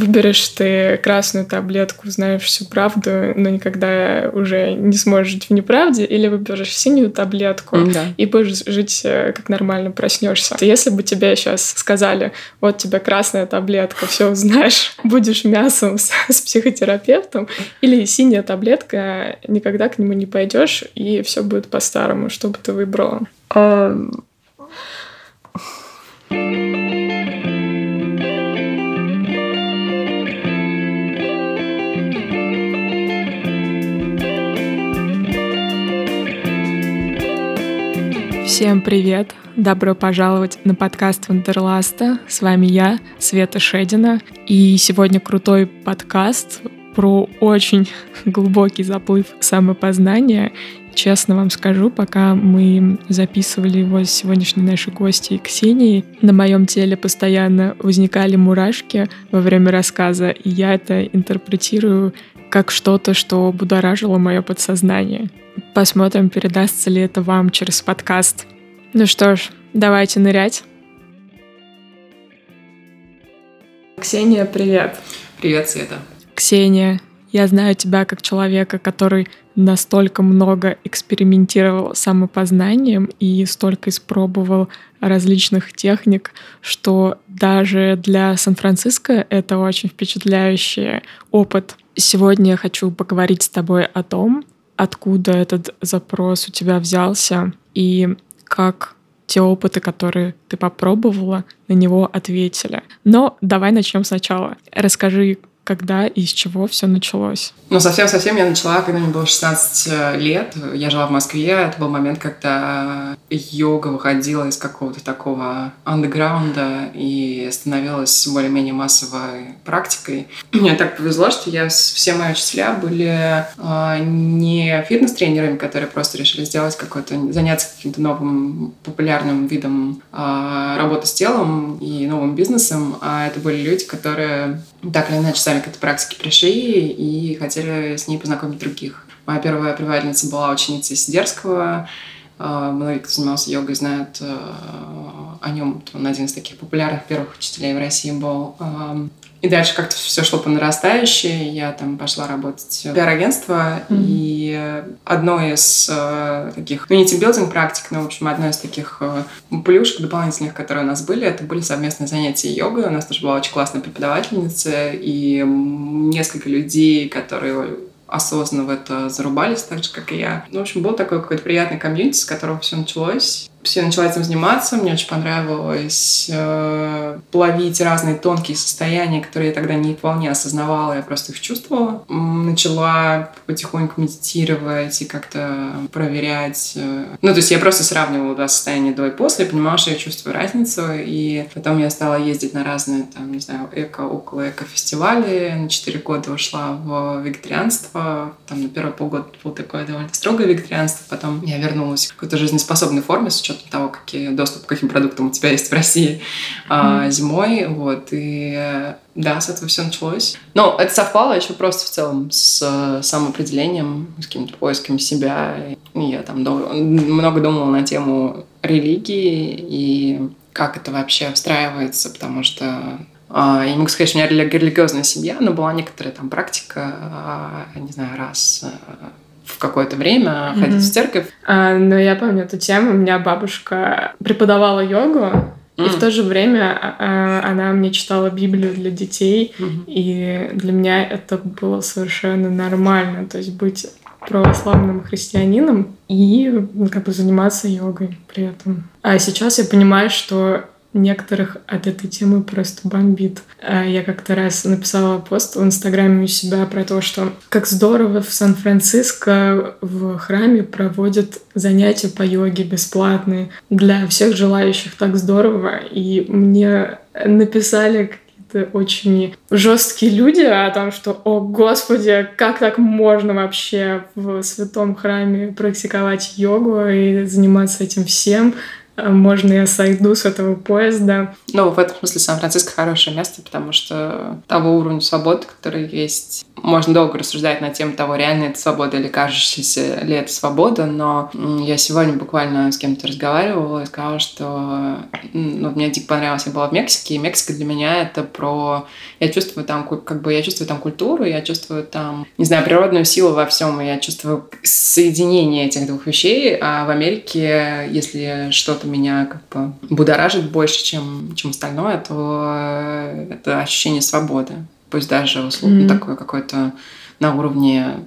выберешь ты красную таблетку, знаешь всю правду, но никогда уже не сможешь жить в неправде, или выберешь синюю таблетку Да. и будешь жить э, как нормально проснешься. Если бы тебе сейчас сказали, вот тебе красная таблетка, все узнаешь, будешь мясом с, с психотерапевтом, или синяя таблетка, никогда к нему не пойдешь, и все будет по-старому, что бы ты выбрала? Всем привет! Добро пожаловать на подкаст Wanderlust а. С вами я, Света Шедина. И сегодня крутой подкаст про очень глубокий заплыв самопознания. Честно вам скажу, пока мы записывали его с сегодняшней нашей гостьей Ксенией, на моем теле постоянно возникали мурашки во время рассказа, и я это интерпретирую как что-то, что будоражило мое подсознание. Посмотрим, передастся ли это вам через подкаст. Ну что ж, давайте нырять. Ксения, привет. Привет, Света. Ксения, я знаю тебя как человека, который настолько много экспериментировал самопознанием и столько испробовал различных техник, что даже для Сан-Франциско это очень впечатляющий опыт. Сегодня я хочу поговорить с тобой о том, откуда этот запрос у тебя взялся и как те опыты, которые ты попробовала, на него ответили. Но давай начнем сначала. Расскажи, когда и с чего все началось? Ну, совсем-совсем я начала, когда мне было 16 лет. Я жила в Москве. Это был момент, когда йога выходила из какого-то такого андеграунда и становилась более-менее массовой практикой. Мне так повезло, что я, все мои учителя были э, не фитнес-тренерами, которые просто решили сделать какой-то, заняться каким-то новым популярным видом э, работы с телом и новым бизнесом, а это были люди, которые так или иначе сами к этой практике пришли и хотели с ней познакомить других. Моя первая преподавательница была ученицей Сидерского. Многие, кто занимался йогой, знают о нем. Он один из таких популярных первых учителей в России был. И дальше как-то все шло по нарастающей. Я там пошла работать в пиар-агентство. Mm-hmm. И одно из э, таких, ну не тимбилдинг практик, но, в общем, одно из таких э, плюшек дополнительных, которые у нас были, это были совместные занятия йогой. У нас тоже была очень классная преподавательница и несколько людей, которые осознанно в это зарубались, так же, как и я. Ну, в общем, был такой какой-то приятный комьюнити, с которого все началось все начала этим заниматься. Мне очень понравилось э, ловить разные тонкие состояния, которые я тогда не вполне осознавала, я просто их чувствовала. Начала потихоньку медитировать и как-то проверять. Э, ну, то есть я просто сравнивала два состояния до и после, понимала, что я чувствую разницу. И потом я стала ездить на разные, там, не знаю, эко, около эко-фестивали. На четыре года ушла в вегетарианство. Там на первые полгода было такое довольно строгое вегетарианство. Потом я вернулась в какой-то жизнеспособной форме с учетом того, какие доступ к каким продуктам у тебя есть в России mm-hmm. зимой, вот, и да, с этого все началось. Но это совпало еще просто в целом с э, самоопределением, с какими-то поисками себя. И я там дол- много думала на тему религии и как это вообще встраивается, потому что а, я не могу сказать, что у меня религиозная семья, но была некоторая там практика, а, не знаю, раз в какое-то время mm-hmm. ходить в церковь. А, но я помню эту тему. У меня бабушка преподавала йогу, и в то же время а, она мне читала Библию для детей, mm-hmm. и для меня это было совершенно нормально. То есть быть православным христианином и как бы заниматься йогой при этом. А сейчас я понимаю, что некоторых от этой темы просто бомбит. А я как-то раз написала пост в Инстаграме у себя про то, что как здорово в Сан-Франциско в храме проводят занятия по йоге бесплатные. Для всех желающих так здорово. И мне написали какие-то очень жесткие люди о том, что, о господи, как так можно вообще в святом храме практиковать йогу и заниматься этим всем. А можно я сойду с этого поезда. Ну, в этом смысле Сан-Франциско хорошее место, потому что того уровня свободы, который есть, можно долго рассуждать на тему того, реально это свобода или кажущаяся ли это свобода, но я сегодня буквально с кем-то разговаривала и сказала, что ну, мне дико понравилось, я была в Мексике, и Мексика для меня это про... Я чувствую там, как бы, я чувствую там культуру, я чувствую там, не знаю, природную силу во всем, и я чувствую соединение этих двух вещей, а в Америке, если что-то меня как бы будоражит больше, чем, чем остальное, то это ощущение свободы. Пусть даже условно mm-hmm. такое какое-то на уровне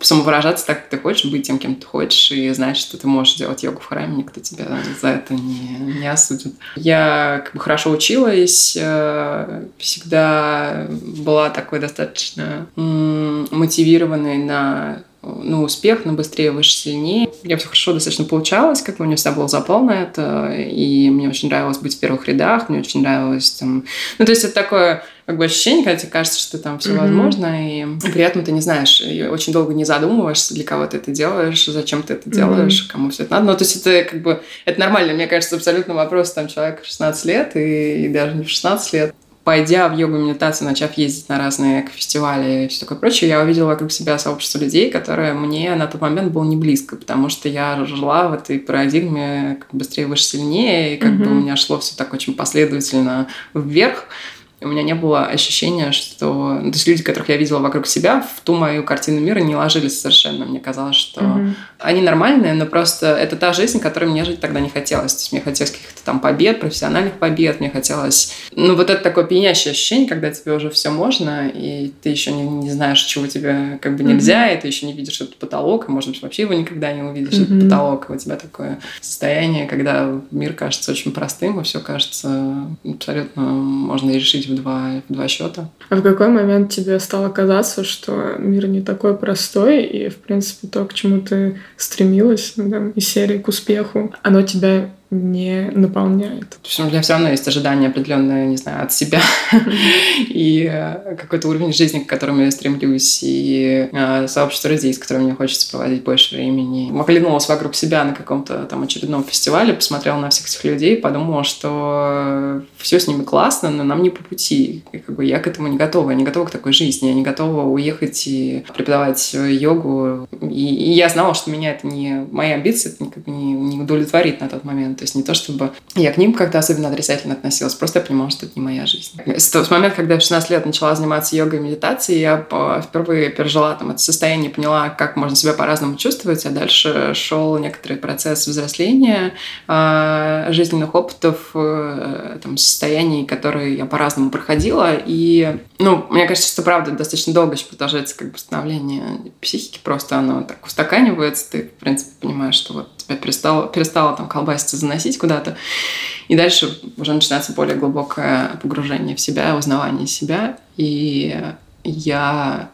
самовыражаться так, как ты хочешь, быть тем, кем ты хочешь, и знать, что ты можешь делать йогу в храме, никто тебя за это не, не осудит. Я как бы хорошо училась, э, всегда была такой достаточно мотивированной на ну, успех, на быстрее, выше, сильнее. Я все хорошо достаточно получалось, как бы у меня всегда был запал на это, и мне очень нравилось быть в первых рядах, мне очень нравилось там... Ну, то есть это такое как бы ощущение, когда тебе кажется, что там все mm-hmm. возможно, и при этом ты не знаешь, и очень долго не задумываешься, для кого ты это делаешь, зачем ты это делаешь, mm-hmm. кому все это надо. Ну, то есть это как бы, это нормально, мне кажется, абсолютно вопрос, там, человек 16 лет, и, и даже не в 16 лет, пойдя в йогу-медитацию, начав ездить на разные фестивали и все такое прочее, я увидела вокруг себя сообщество людей, которое мне на тот момент было не близко, потому что я жила в этой парадигме быстрее, выше, сильнее, и как mm-hmm. бы у меня шло все так очень последовательно вверх у меня не было ощущения, что... Ну, то есть люди, которых я видела вокруг себя, в ту мою картину мира не ложились совершенно. Мне казалось, что mm-hmm. они нормальные, но просто это та жизнь, которой мне жить тогда не хотелось. То есть мне хотелось каких-то там побед, профессиональных побед, мне хотелось... Ну, вот это такое пьянящее ощущение, когда тебе уже все можно, и ты еще не, не знаешь, чего тебе как бы нельзя, mm-hmm. и ты еще не видишь этот потолок, и, может быть, вообще его никогда не увидишь, mm-hmm. этот потолок, и у тебя такое состояние, когда мир кажется очень простым, и все кажется абсолютно можно решить в два, в два счета. А в какой момент тебе стало казаться, что мир не такой простой, и, в принципе, то, к чему ты стремилась, ну, там, из серии к успеху, оно тебя не наполняет. То есть у меня все равно есть ожидания определенные, не знаю, от себя и э, какой-то уровень жизни, к которому я стремлюсь, и э, сообщество людей, с которыми мне хочется проводить больше времени. Оглянулась вокруг себя на каком-то там очередном фестивале, посмотрела на всех этих людей, подумала, что все с ними классно, но нам не по пути. И как бы я к этому не готова, я не готова к такой жизни, я не готова уехать и преподавать йогу. И, и я знала, что меня это не... Мои амбиции это как бы не, не удовлетворит на тот момент. Есть не то, чтобы я к ним как-то особенно отрицательно относилась, просто я понимала, что это не моя жизнь. С того момента, когда я в 16 лет начала заниматься йогой и медитацией, я впервые пережила там это состояние, поняла, как можно себя по-разному чувствовать, а дальше шел некоторый процесс взросления, а, жизненных опытов, э, там, состояний, которые я по-разному проходила. И, ну, мне кажется, что правда достаточно долго еще продолжается как бы становление психики, просто оно так устаканивается, ты, в принципе, понимаешь, что вот тебя перестало, перестало там колбаситься, заносить куда-то. И дальше уже начинается более глубокое погружение в себя, узнавание себя. И я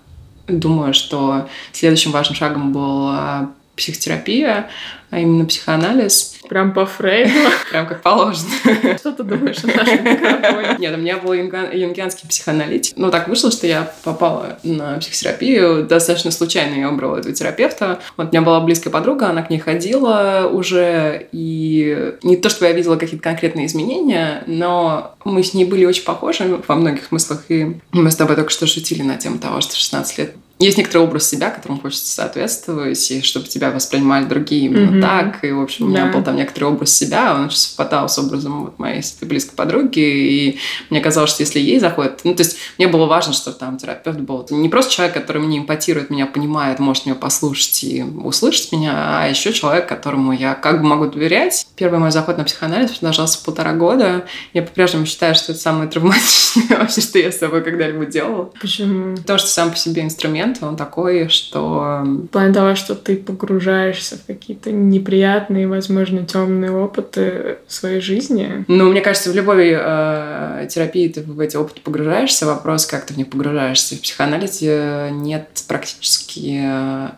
думаю, что следующим важным шагом была психотерапия, а именно психоанализ. Прям по Фрейду. Прям как положено. Что ты думаешь о нашем? Нет, у меня был юнгианский психоаналитик. Ну, так вышло, что я попала на психотерапию. Достаточно случайно я выбрала этого терапевта. Вот у меня была близкая подруга, она к ней ходила уже. И не то, чтобы я видела какие-то конкретные изменения, но мы с ней были очень похожи во многих смыслах. И мы с тобой только что шутили на тему того, что 16 лет есть некоторый образ себя, которому хочется соответствовать, и чтобы тебя воспринимали другие именно mm-hmm. так. И, в общем, у меня был там некоторый образ себя, он очень совпадал с образом вот моей близкой подруги, и мне казалось, что если ей заходит... Ну, то есть мне было важно, что там терапевт был не просто человек, который мне импотирует, меня понимает, может меня послушать и услышать меня, а еще человек, которому я как бы могу доверять. Первый мой заход на психоанализ продолжался полтора года. Я по-прежнему считаю, что это самое травматичное вообще, что я с собой когда-либо делала. Почему? Потому что сам по себе инструмент момент, он такой, что... В плане того, что ты погружаешься в какие-то неприятные, возможно, темные опыты своей жизни. Ну, мне кажется, в любой э, терапии ты в эти опыты погружаешься. Вопрос, как ты в них погружаешься. В психоанализе нет практически эм,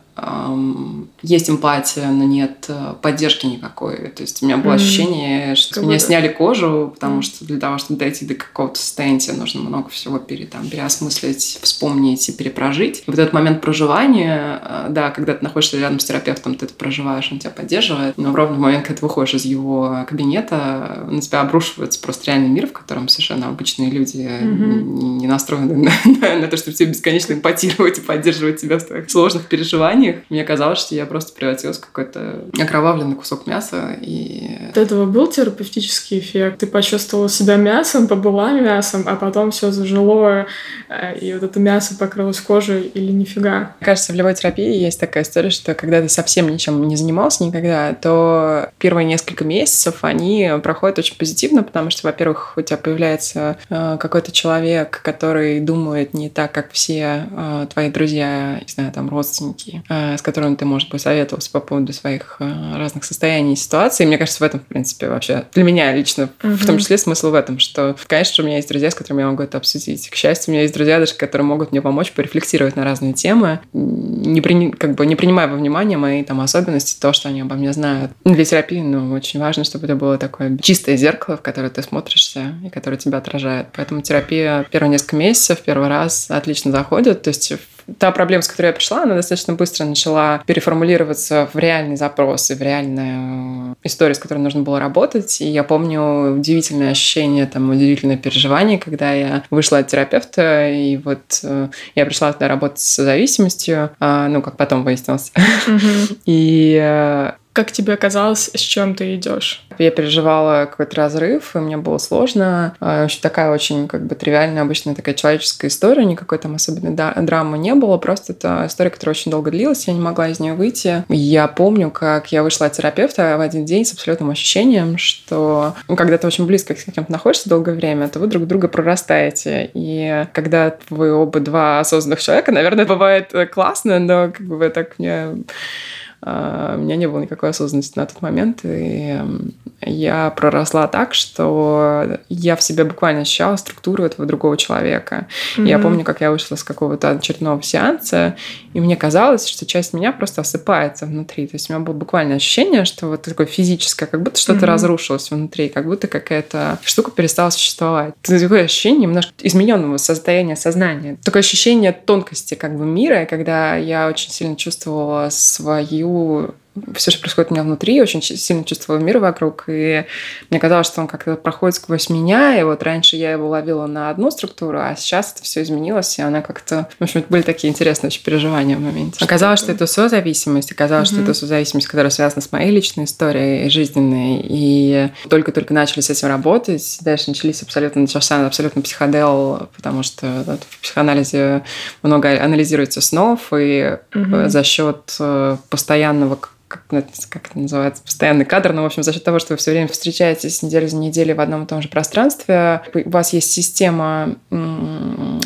есть эмпатия, но нет э, поддержки никакой. То есть у меня было mm-hmm. ощущение, что как меня будто... сняли кожу, потому mm-hmm. что для того, чтобы дойти до какого-то состояния, нужно много всего пере, там, переосмыслить, вспомнить и перепрожить. И вот этот момент проживания, э, да, когда ты находишься рядом с терапевтом, ты это проживаешь, он тебя поддерживает, но ровно в момент, когда ты выходишь из его кабинета, на тебя обрушивается просто реальный мир, в котором совершенно обычные люди mm-hmm. не настроены на, на, на то, чтобы тебе бесконечно импотировать и поддерживать тебя в твоих сложных переживаниях. Мне казалось, что я просто превратилась в какой-то окровавленный кусок мяса. И... От этого был терапевтический эффект? Ты почувствовала себя мясом, побыла мясом, а потом все зажило, э, и вот это мясо покрылось кожей или нифига? Мне кажется, в любой терапии есть такая история, что когда ты совсем ничем не занимался никогда, то первые несколько месяцев они проходят очень позитивно, потому что, во-первых, у тебя появляется э, какой-то человек, который думает не так, как все э, твои друзья, не знаю, там, родственники, с которыми ты, может быть, советовался по поводу своих э, разных состояний и ситуаций. И мне кажется, в этом, в принципе, вообще для меня лично, mm-hmm. в том числе смысл в этом, что, конечно, у меня есть друзья, с которыми я могу это обсудить. К счастью, у меня есть друзья даже, которые могут мне помочь порефлексировать на разные темы, не, при, как бы не принимая во внимание мои там особенности, то, что они обо мне знают. Для терапии, ну, очень важно, чтобы это было такое чистое зеркало, в которое ты смотришься и которое тебя отражает. Поэтому терапия первые несколько месяцев, первый раз отлично заходит. То есть та проблема, с которой я пришла, она достаточно быстро начала переформулироваться в реальный запрос и в реальную историю, с которой нужно было работать. И я помню удивительное ощущение, там, удивительное переживание, когда я вышла от терапевта, и вот э, я пришла туда работать с зависимостью, э, ну, как потом выяснилось. И э, как тебе казалось, с чем ты идешь? Я переживала какой-то разрыв, и мне было сложно. Вообще такая очень как бы тривиальная, обычная такая человеческая история, никакой там особенной драмы не было, просто это история, которая очень долго длилась, я не могла из нее выйти. Я помню, как я вышла от терапевта в один день с абсолютным ощущением, что ну, когда ты очень близко с кем-то находишься долгое время, то вы друг друга прорастаете. И когда вы оба два осознанных человека, наверное, бывает классно, но как бы так мне а, у меня не было никакой осознанности на тот момент, и я проросла так, что я в себе буквально ощущала структуру этого другого человека. Mm-hmm. Я помню, как я вышла с какого-то очередного сеанса, и мне казалось, что часть меня просто осыпается внутри. То есть у меня было буквально ощущение, что вот такое физическое, как будто что-то mm-hmm. разрушилось внутри, как будто какая-то штука перестала существовать. Такое ощущение немножко измененного состояния сознания. Такое ощущение тонкости как бы мира, когда я очень сильно чувствовала свою все, что происходит у меня внутри, очень сильно чувствовала мир вокруг, и мне казалось, что он как-то проходит сквозь меня, и вот раньше я его ловила на одну структуру, а сейчас это все изменилось, и она как-то... В общем, это были такие интересные очень переживания в моменте. Оказалось, что это созависимость, оказалось, угу. что это созависимость, которая связана с моей личной историей жизненной, и только-только начали с этим работать, дальше начались абсолютно, начался абсолютно психодел, потому что да, в психоанализе много анализируется снов, и угу. за счет э, постоянного как, как это называется, постоянный кадр, но, в общем, за счет того, что вы все время встречаетесь неделю за неделей в одном и том же пространстве, у вас есть система,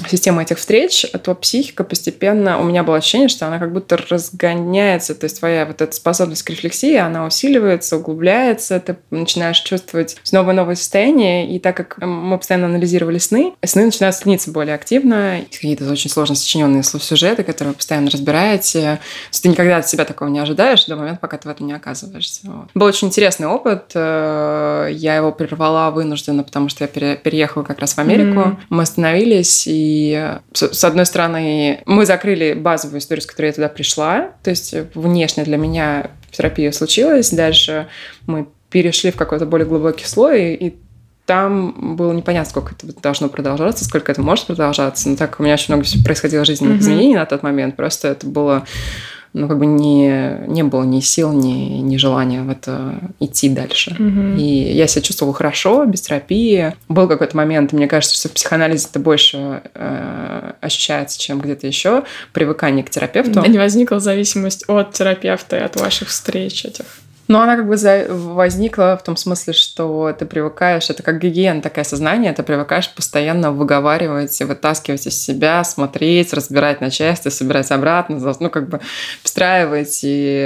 система этих встреч, то психика постепенно, у меня было ощущение, что она как будто разгоняется, то есть твоя вот эта способность к рефлексии, она усиливается, углубляется, ты начинаешь чувствовать снова новое состояние, и так как мы постоянно анализировали сны, сны начинают сниться более активно, какие-то очень сложно сочиненные сюжеты, которые вы постоянно разбираете, ты никогда от себя такого не ожидаешь до момента, пока ты в этом не оказываешься. Вот. Был очень интересный опыт. Э, я его прервала вынужденно, потому что я переехала как раз в Америку. Mm-hmm. Мы остановились, и с одной стороны, мы закрыли базовую историю, с которой я туда пришла. То есть внешне для меня терапия случилась. Дальше мы перешли в какой-то более глубокий слой, и там было непонятно, сколько это должно продолжаться, сколько это может продолжаться. Но так у меня очень много происходило жизненных mm-hmm. изменений на тот момент. Просто это было ну, как бы не, не было ни сил, ни, ни желания в это идти дальше. Угу. И я себя чувствовала хорошо, без терапии. Был какой-то момент, мне кажется, что в психоанализе это больше э, ощущается, чем где-то еще, привыкание к терапевту. А не возникла зависимость от терапевта и от ваших встреч этих? Но она как бы за... возникла в том смысле, что ты привыкаешь, это как гигиена, такое сознание, ты привыкаешь постоянно выговаривать, вытаскивать из себя, смотреть, разбирать на части, собирать обратно, ну, как бы встраивать, и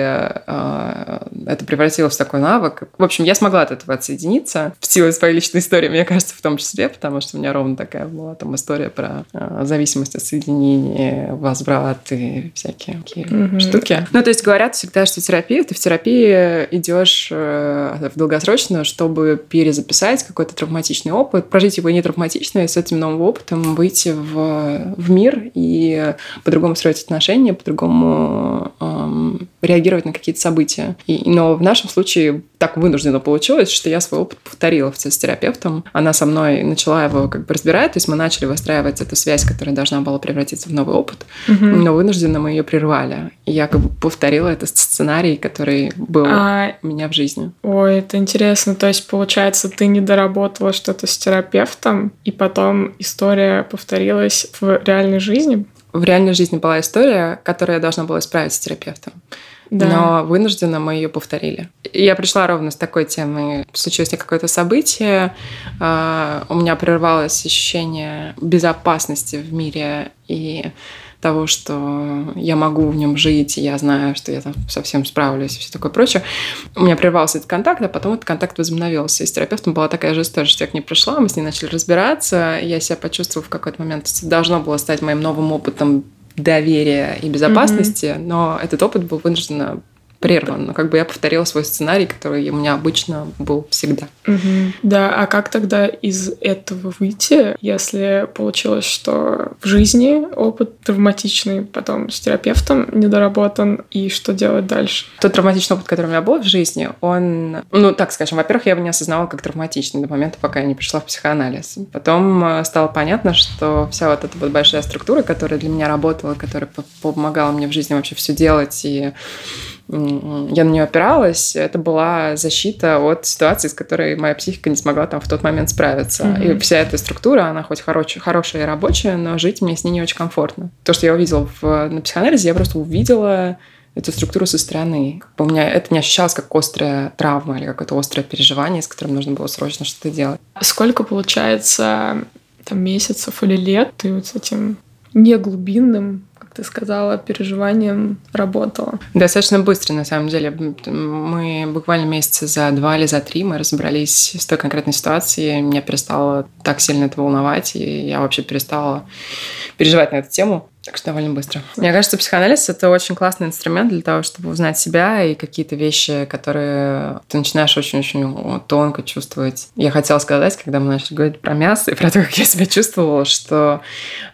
э, это превратилось в такой навык. В общем, я смогла от этого отсоединиться в силу своей личной истории, мне кажется, в том числе, потому что у меня ровно такая была там история про э, зависимость от соединения, возврат и всякие такие mm-hmm. штуки. Ну, то есть говорят всегда, что терапия, ты в терапии идешь э, в долгосрочную, чтобы перезаписать какой-то травматичный опыт, прожить его не травматично, и с этим новым опытом выйти в, в мир и по-другому строить отношения, по-другому эм, реагировать на какие-то события. И, но в нашем случае так вынужденно получилось, что я свой опыт повторила с терапевтом. Она со мной начала его как бы разбирать, то есть мы начали выстраивать эту связь, которая должна была превратиться в новый опыт, угу. но вынужденно мы ее прервали. И я как бы повторила этот сценарий, который был а... у меня в жизни. Ой, это интересно. То есть, получается, ты не доработала что-то с терапевтом, и потом история повторилась в реальной жизни? В реальной жизни была история, которую я должна была исправить с терапевтом да. но вынужденно мы ее повторили. Я пришла ровно с такой темой. Случилось какое-то событие, а, у меня прервалось ощущение безопасности в мире и того, что я могу в нем жить, я знаю, что я там совсем справлюсь и все такое прочее. У меня прервался этот контакт, а потом этот контакт возобновился. И с терапевтом была такая же история, что я к ней пришла, мы с ней начали разбираться, я себя почувствовала в какой-то момент, это должно было стать моим новым опытом доверия и безопасности, mm-hmm. но этот опыт был вынужденно прерван. Но как бы я повторила свой сценарий, который у меня обычно был всегда. Угу. Да, а как тогда из этого выйти, если получилось, что в жизни опыт травматичный, потом с терапевтом недоработан, и что делать дальше? Тот травматичный опыт, который у меня был в жизни, он, ну, так скажем, во-первых, я его не осознавала как травматичный до момента, пока я не пришла в психоанализ. Потом э, стало понятно, что вся вот эта вот большая структура, которая для меня работала, которая помогала мне в жизни вообще все делать и я на нее опиралась, это была защита от ситуации, с которой моя психика не смогла там в тот момент справиться. Mm-hmm. И вся эта структура, она хоть хорош, хорошая и рабочая, но жить мне с ней не очень комфортно. То, что я увидела в, на психоанализе, я просто увидела эту структуру со стороны. Как бы у меня это не ощущалось как острая травма или какое-то острое переживание, с которым нужно было срочно что-то делать. Сколько получается там месяцев или лет ты вот с этим неглубинным ты сказала, переживанием работала? Достаточно быстро, на самом деле. Мы буквально месяца за два или за три мы разобрались с той конкретной ситуацией. Меня перестало так сильно это волновать, и я вообще перестала переживать на эту тему. Так что довольно быстро. Мне кажется, психоанализ — это очень классный инструмент для того, чтобы узнать себя и какие-то вещи, которые ты начинаешь очень-очень тонко чувствовать. Я хотела сказать, когда мы начали говорить про мясо и про то, как я себя чувствовала, что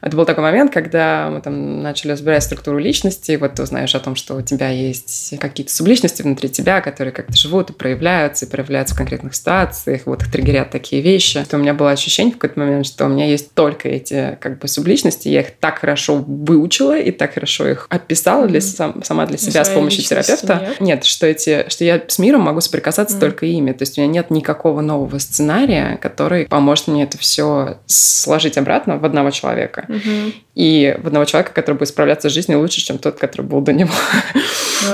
это был такой момент, когда мы там начали разбирать структуру личности, и вот ты узнаешь о том, что у тебя есть какие-то субличности внутри тебя, которые как-то живут и проявляются, и проявляются в конкретных ситуациях, вот их триггерят такие вещи. То у меня было ощущение в какой-то момент, что у меня есть только эти как бы субличности, я их так хорошо выучила и так хорошо их описала для, сам, сама для себя с помощью терапевта. Нет? нет, что, эти, что я с миром могу соприкасаться mm. только ими. То есть у меня нет никакого нового сценария, который поможет мне это все сложить обратно в одного человека. Mm-hmm. И в одного человека, который будет справляться с жизнью лучше, чем тот, который был до него.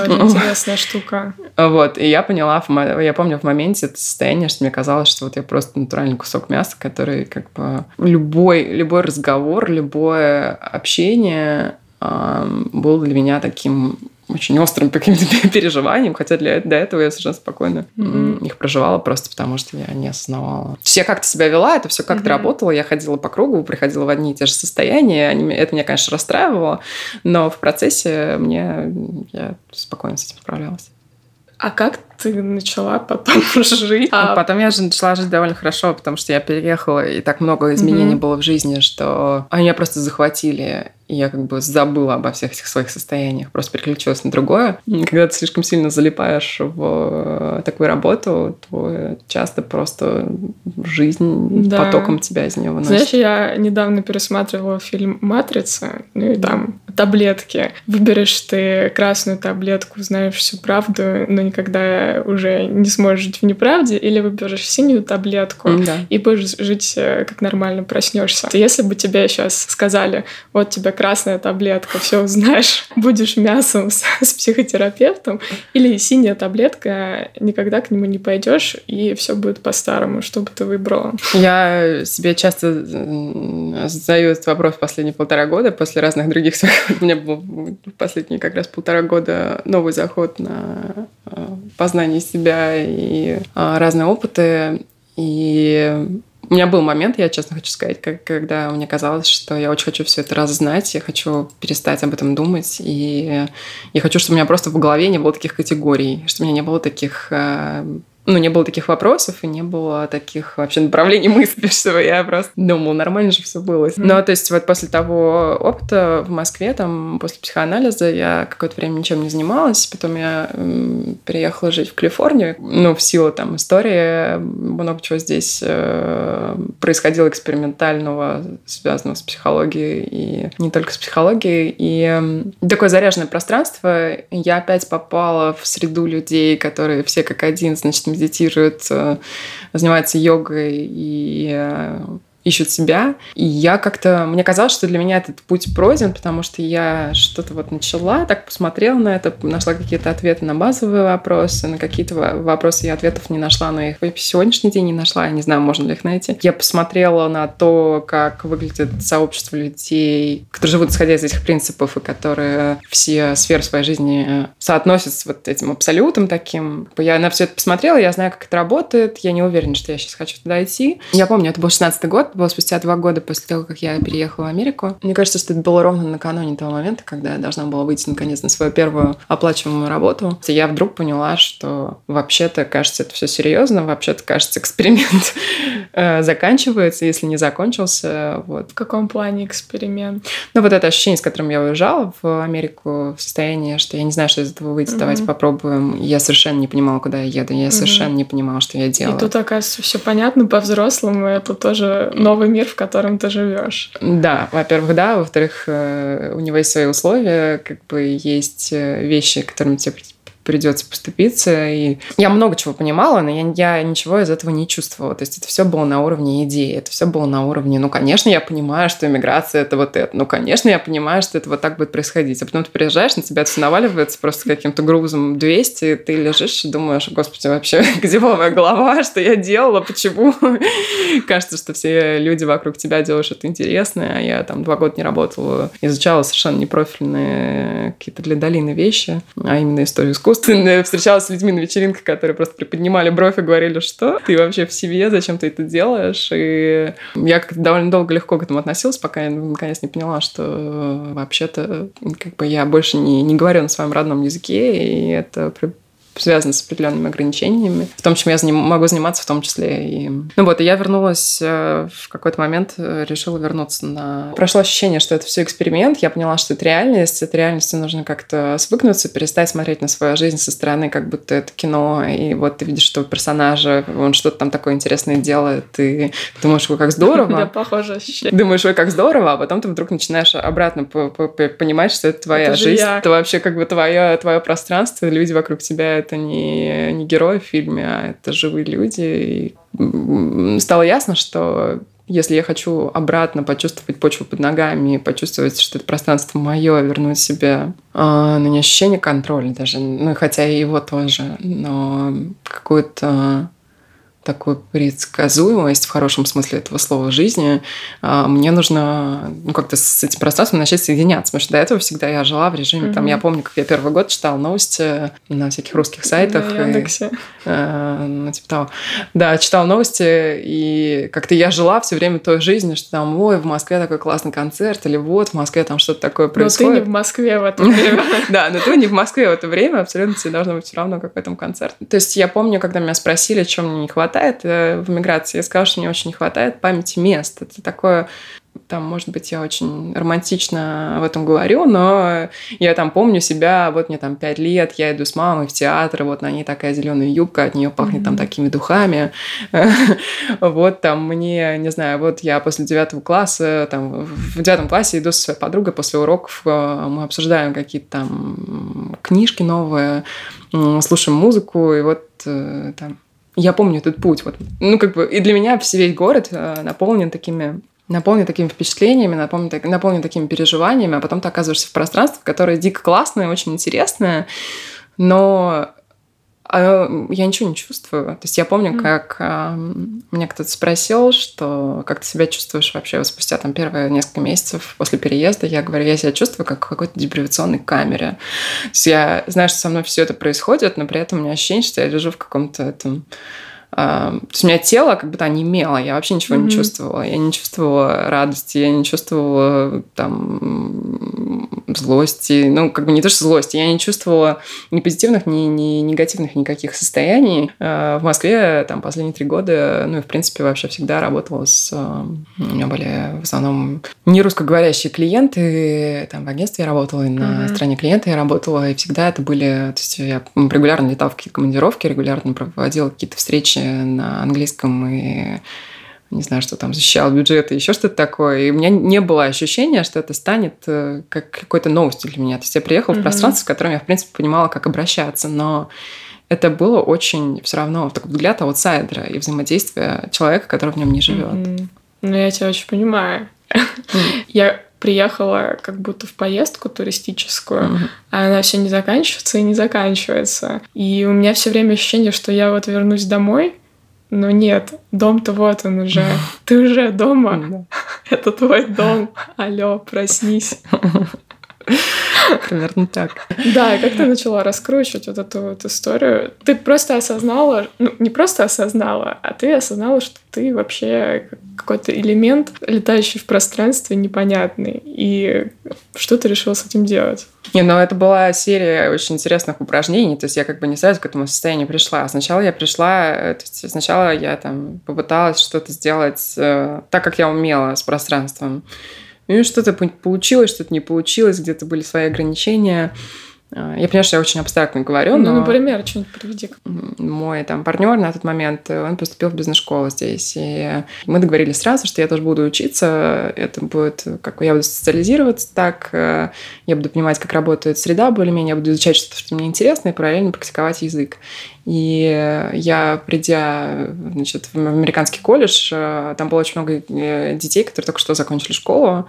Ну, интересная штука. Вот, и я поняла, я помню в моменте это состояние, что мне казалось, что вот я просто натуральный кусок мяса, который как бы любой, любой разговор, любое общение был для меня таким очень острым каким-то переживанием, хотя для, до этого я совершенно спокойно mm-hmm. их проживала просто потому, что я не осознавала. То есть я как-то себя вела, это все как-то mm-hmm. работало, я ходила по кругу, приходила в одни и те же состояния, они, это меня, конечно, расстраивало, но в процессе мне я спокойно с этим справлялась. А как ты начала потом жить? А... Потом я же начала жить довольно хорошо, потому что я переехала, и так много изменений mm-hmm. было в жизни, что они меня просто захватили. И я как бы забыла обо всех этих своих состояниях, просто переключилась на другое. Когда ты слишком сильно залипаешь в такую работу, то часто просто жизнь да. потоком тебя из нее выносит. Знаешь, я недавно пересматривала фильм «Матрица», ну и там таблетки. Выберешь ты красную таблетку, знаешь всю правду, но никогда уже не сможешь жить в неправде, или выберешь синюю таблетку да. и будешь жить э, как нормально проснешься. Если бы тебе сейчас сказали, вот тебе красная таблетка, все узнаешь, будешь мясом с, с психотерапевтом, или синяя таблетка, никогда к нему не пойдешь, и все будет по-старому, что бы ты выбрала. Я себе часто задаю этот вопрос последние полтора года, после разных других своих. У меня был последние как раз полтора года новый заход на э, познание себя и э, разные опыты. И у меня был момент, я честно хочу сказать, как, когда мне казалось, что я очень хочу все это раззнать, я хочу перестать об этом думать, и я хочу, чтобы у меня просто в голове не было таких категорий, чтобы у меня не было таких э, ну, не было таких вопросов и не было таких вообще направлений мысли, что я просто думала, нормально же все было. Но, то есть, вот после того опыта в Москве, там, после психоанализа, я какое-то время ничем не занималась, потом я м, переехала жить в Калифорнию, ну, в силу там истории, много чего здесь э, происходило экспериментального, связанного с психологией и не только с психологией, и э, такое заряженное пространство, я опять попала в среду людей, которые все как один, значит, медитируют, э, занимаются йогой и э, ищут себя. И я как-то... Мне казалось, что для меня этот путь пройден, потому что я что-то вот начала, так посмотрела на это, нашла какие-то ответы на базовые вопросы, на какие-то вопросы я ответов не нашла, но их по сегодняшний день не нашла, я не знаю, можно ли их найти. Я посмотрела на то, как выглядит сообщество людей, которые живут исходя из этих принципов и которые все сферы своей жизни соотносят с вот этим абсолютом таким. Я на все это посмотрела, я знаю, как это работает, я не уверена, что я сейчас хочу туда идти. Я помню, это был 16 год, было спустя два года после того, как я переехала в Америку. Мне кажется, что это было ровно накануне того момента, когда я должна была выйти наконец на свою первую оплачиваемую работу. И я вдруг поняла, что вообще-то, кажется, это все серьезно, вообще-то, кажется, эксперимент э, заканчивается, если не закончился. Вот. В каком плане эксперимент? Ну, вот это ощущение, с которым я уезжала в Америку, в состоянии, что я не знаю, что из этого mm-hmm. давайте попробуем. Я совершенно не понимала, куда я еду, я mm-hmm. совершенно не понимала, что я делаю. И тут, оказывается, все понятно по-взрослому, это тоже новый мир, в котором ты живешь. Да, во-первых, да, во-вторых, э, у него есть свои условия, как бы есть э, вещи, которыми тебе придется поступиться. И я много чего понимала, но я, я ничего из этого не чувствовала. То есть это все было на уровне идеи, это все было на уровне, ну, конечно, я понимаю, что иммиграция это вот это. Ну, конечно, я понимаю, что это вот так будет происходить. А потом ты приезжаешь, на тебя все наваливается просто каким-то грузом 200, и ты лежишь и думаешь, господи, вообще, где была моя голова, что я делала, почему? Кажется, что все люди вокруг тебя делают что-то интересное, а я там два года не работала, изучала совершенно непрофильные какие-то для долины вещи, а именно историю искусства искусственно встречалась с людьми на вечеринках, которые просто приподнимали бровь и говорили, что ты вообще в себе, зачем ты это делаешь? И я как-то довольно долго легко к этому относилась, пока я наконец не поняла, что вообще-то как бы я больше не, не говорю на своем родном языке, и это связано с определенными ограничениями, в том, чем я заним, могу заниматься в том числе. И... Ну вот, и я вернулась э, в какой-то момент, э, решила вернуться на... Прошло ощущение, что это все эксперимент, я поняла, что это реальность, с этой реальностью нужно как-то свыкнуться, перестать смотреть на свою жизнь со стороны, как будто это кино, и вот ты видишь, что персонажа, он что-то там такое интересное делает, и думаешь, ой, как здорово. Да, похоже ощущение. Думаешь, ой, как здорово, а потом ты вдруг начинаешь обратно понимать, что это твоя жизнь, это вообще как бы твое, твое пространство, люди вокруг тебя это не, не герои в фильме, а это живые люди. И стало ясно, что если я хочу обратно почувствовать почву под ногами, почувствовать, что это пространство мое, вернуть себе, э, ну не ощущение контроля даже, ну хотя и его тоже, но какую-то такую предсказуемость в хорошем смысле этого слова жизни, а, мне нужно ну, как-то с этим пространством начать соединяться, потому что до этого всегда я жила в режиме, mm-hmm. там, я помню, как я первый год читала новости на всяких русских сайтах. На Яндексе. И, э, ну, типа того. Да, читала новости, и как-то я жила все время той жизнью, что там, ой, в Москве такой классный концерт, или вот, в Москве там что-то такое происходит. Но ты не в Москве в это время. Да, но ты не в Москве в это время, абсолютно тебе должно быть все равно, какой там концерт. То есть я помню, когда меня спросили, чем мне не хватает, хватает э, в миграции. Я сказала, что мне очень не хватает памяти мест. Это такое там, может быть, я очень романтично об этом говорю, но я там помню себя, вот мне там пять лет, я иду с мамой в театр, вот на ней такая зеленая юбка, от нее пахнет mm-hmm. там такими духами. вот там мне, не знаю, вот я после девятого класса, там в девятом классе иду со своей подругой после уроков, э, мы обсуждаем какие-то там книжки новые, слушаем музыку, и вот э, там я помню этот путь. Вот. Ну, как бы, и для меня весь город э, наполнен такими наполнен такими впечатлениями, наполнен, наполнен такими переживаниями, а потом ты оказываешься в пространстве, которое дико классное, очень интересное, но я ничего не чувствую. То есть я помню, как меня кто-то спросил, что как ты себя чувствуешь вообще спустя там первые несколько месяцев после переезда. Я говорю, я себя чувствую как в какой-то депривационной камере. То есть я знаю, что со мной все это происходит, но при этом у меня ощущение, что я лежу в каком-то этом то есть у меня тело как будто онемело, я вообще ничего mm-hmm. не чувствовала. Я не чувствовала радости, я не чувствовала там злости. Ну, как бы не то, что злости, я не чувствовала ни позитивных, ни, ни негативных никаких состояний. А, в Москве там последние три года, ну и в принципе вообще всегда работала с... У меня были в основном не русскоговорящие клиенты, там в агентстве я работала, и на mm-hmm. стороне клиента я работала, и всегда это были... То есть я регулярно летала в какие-то командировки, регулярно проводила какие-то встречи на английском и не знаю, что там защищал бюджет и еще что-то такое. И у меня не было ощущения, что это станет э, как какой-то новостью для меня. То есть я приехала mm-hmm. в пространство, с которым я, в принципе, понимала, как обращаться, но это было очень все равно такой взгляд аутсайдера и взаимодействие человека, который в нем не живет. Mm-hmm. Ну, я тебя очень понимаю. Я приехала как будто в поездку туристическую, mm-hmm. а она все не заканчивается и не заканчивается. И у меня все время ощущение, что я вот вернусь домой, но нет, дом-то вот он уже. Ты уже дома. Это твой дом. Алло, проснись. Примерно так. Да, и как ты начала раскручивать вот эту вот историю? Ты просто осознала, ну, не просто осознала, а ты осознала, что ты вообще какой-то элемент, летающий в пространстве, непонятный. И что ты решила с этим делать? Не, ну это была серия очень интересных упражнений, то есть я как бы не сразу к этому состоянию пришла. Сначала я пришла, э, то есть сначала я там попыталась что-то сделать э, так, как я умела с пространством. Ну, что-то получилось, что-то не получилось, где-то были свои ограничения. А, я понимаю, что я очень абстрактно говорю, ну, но... Например, что-нибудь приведи. Мой там партнер на тот момент, он поступил в бизнес-школу здесь, и мы договорились сразу, что я тоже буду учиться, это будет, как я буду специализироваться так, э, я буду понимать, как работает среда более-менее, я буду изучать что-то, что мне интересно, и параллельно практиковать язык. И я, придя значит, в американский колледж, э, там было очень много э, детей, которые только что закончили школу,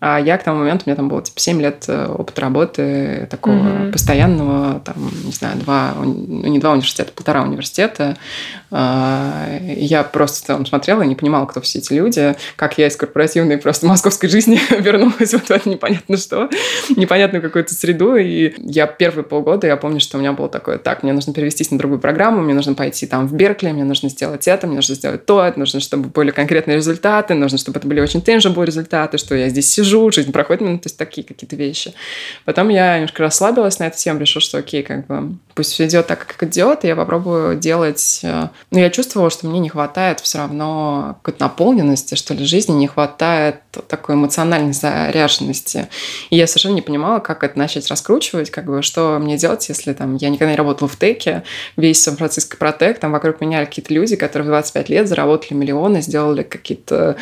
а я к тому моменту, у меня там было типа 7 лет э, опыта работы такого mm-hmm. постоянного, там, не знаю, два, ну не два университета, полтора университета. А, я просто там смотрела и не понимала, кто все эти люди, как я из корпоративной просто московской жизни вернулась вот в это непонятно что, непонятную какую-то среду. И я первые полгода, я помню, что у меня было такое, так, мне нужно перевестись на другую программу, мне нужно пойти там в Беркли, мне нужно сделать это, мне нужно сделать то, это нужно, чтобы были конкретные результаты, нужно, чтобы это были очень tangible результаты, что я здесь сижу, сижу, жизнь проходит, ну, то есть такие какие-то вещи. Потом я немножко расслабилась на эту тему, решила, что окей, как бы пусть все идет так, как идет, и я попробую делать... Э, но я чувствовала, что мне не хватает все равно какой-то наполненности, что ли, жизни, не хватает такой эмоциональной заряженности. И я совершенно не понимала, как это начать раскручивать, как бы, что мне делать, если там я никогда не работала в теке, весь Сан-Франциско протек, там вокруг меня какие-то люди, которые в 25 лет заработали миллионы, сделали какие-то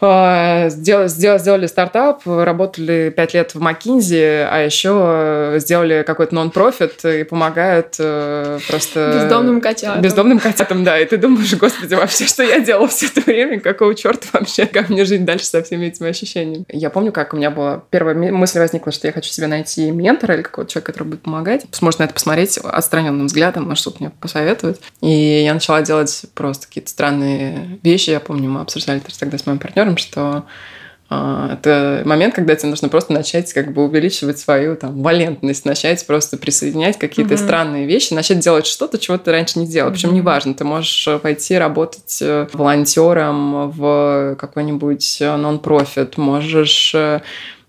сделали, сделали, сделали стартап, работали пять лет в McKinsey, а еще сделали какой-то нон-профит и помогают э, просто... Бездомным котятам. Бездомным котятам, да. И ты думаешь, господи, вообще, что я делала все это время? Какого черта вообще? Как мне жить дальше со всеми этими ощущениями? Я помню, как у меня была первая мысль возникла, что я хочу себе найти ментора или какого-то человека, который будет помогать. Сможет на это посмотреть отстраненным взглядом, может что-то мне посоветовать. И я начала делать просто какие-то странные вещи. Я помню, мы обсуждали тогда с моим партнером, партнером, что а, это момент, когда тебе нужно просто начать как бы увеличивать свою там валентность, начать просто присоединять какие-то mm-hmm. странные вещи, начать делать что-то, чего ты раньше не делал. Mm-hmm. Причем неважно, ты можешь пойти работать э, волонтером в какой-нибудь э, нон-профит, можешь э,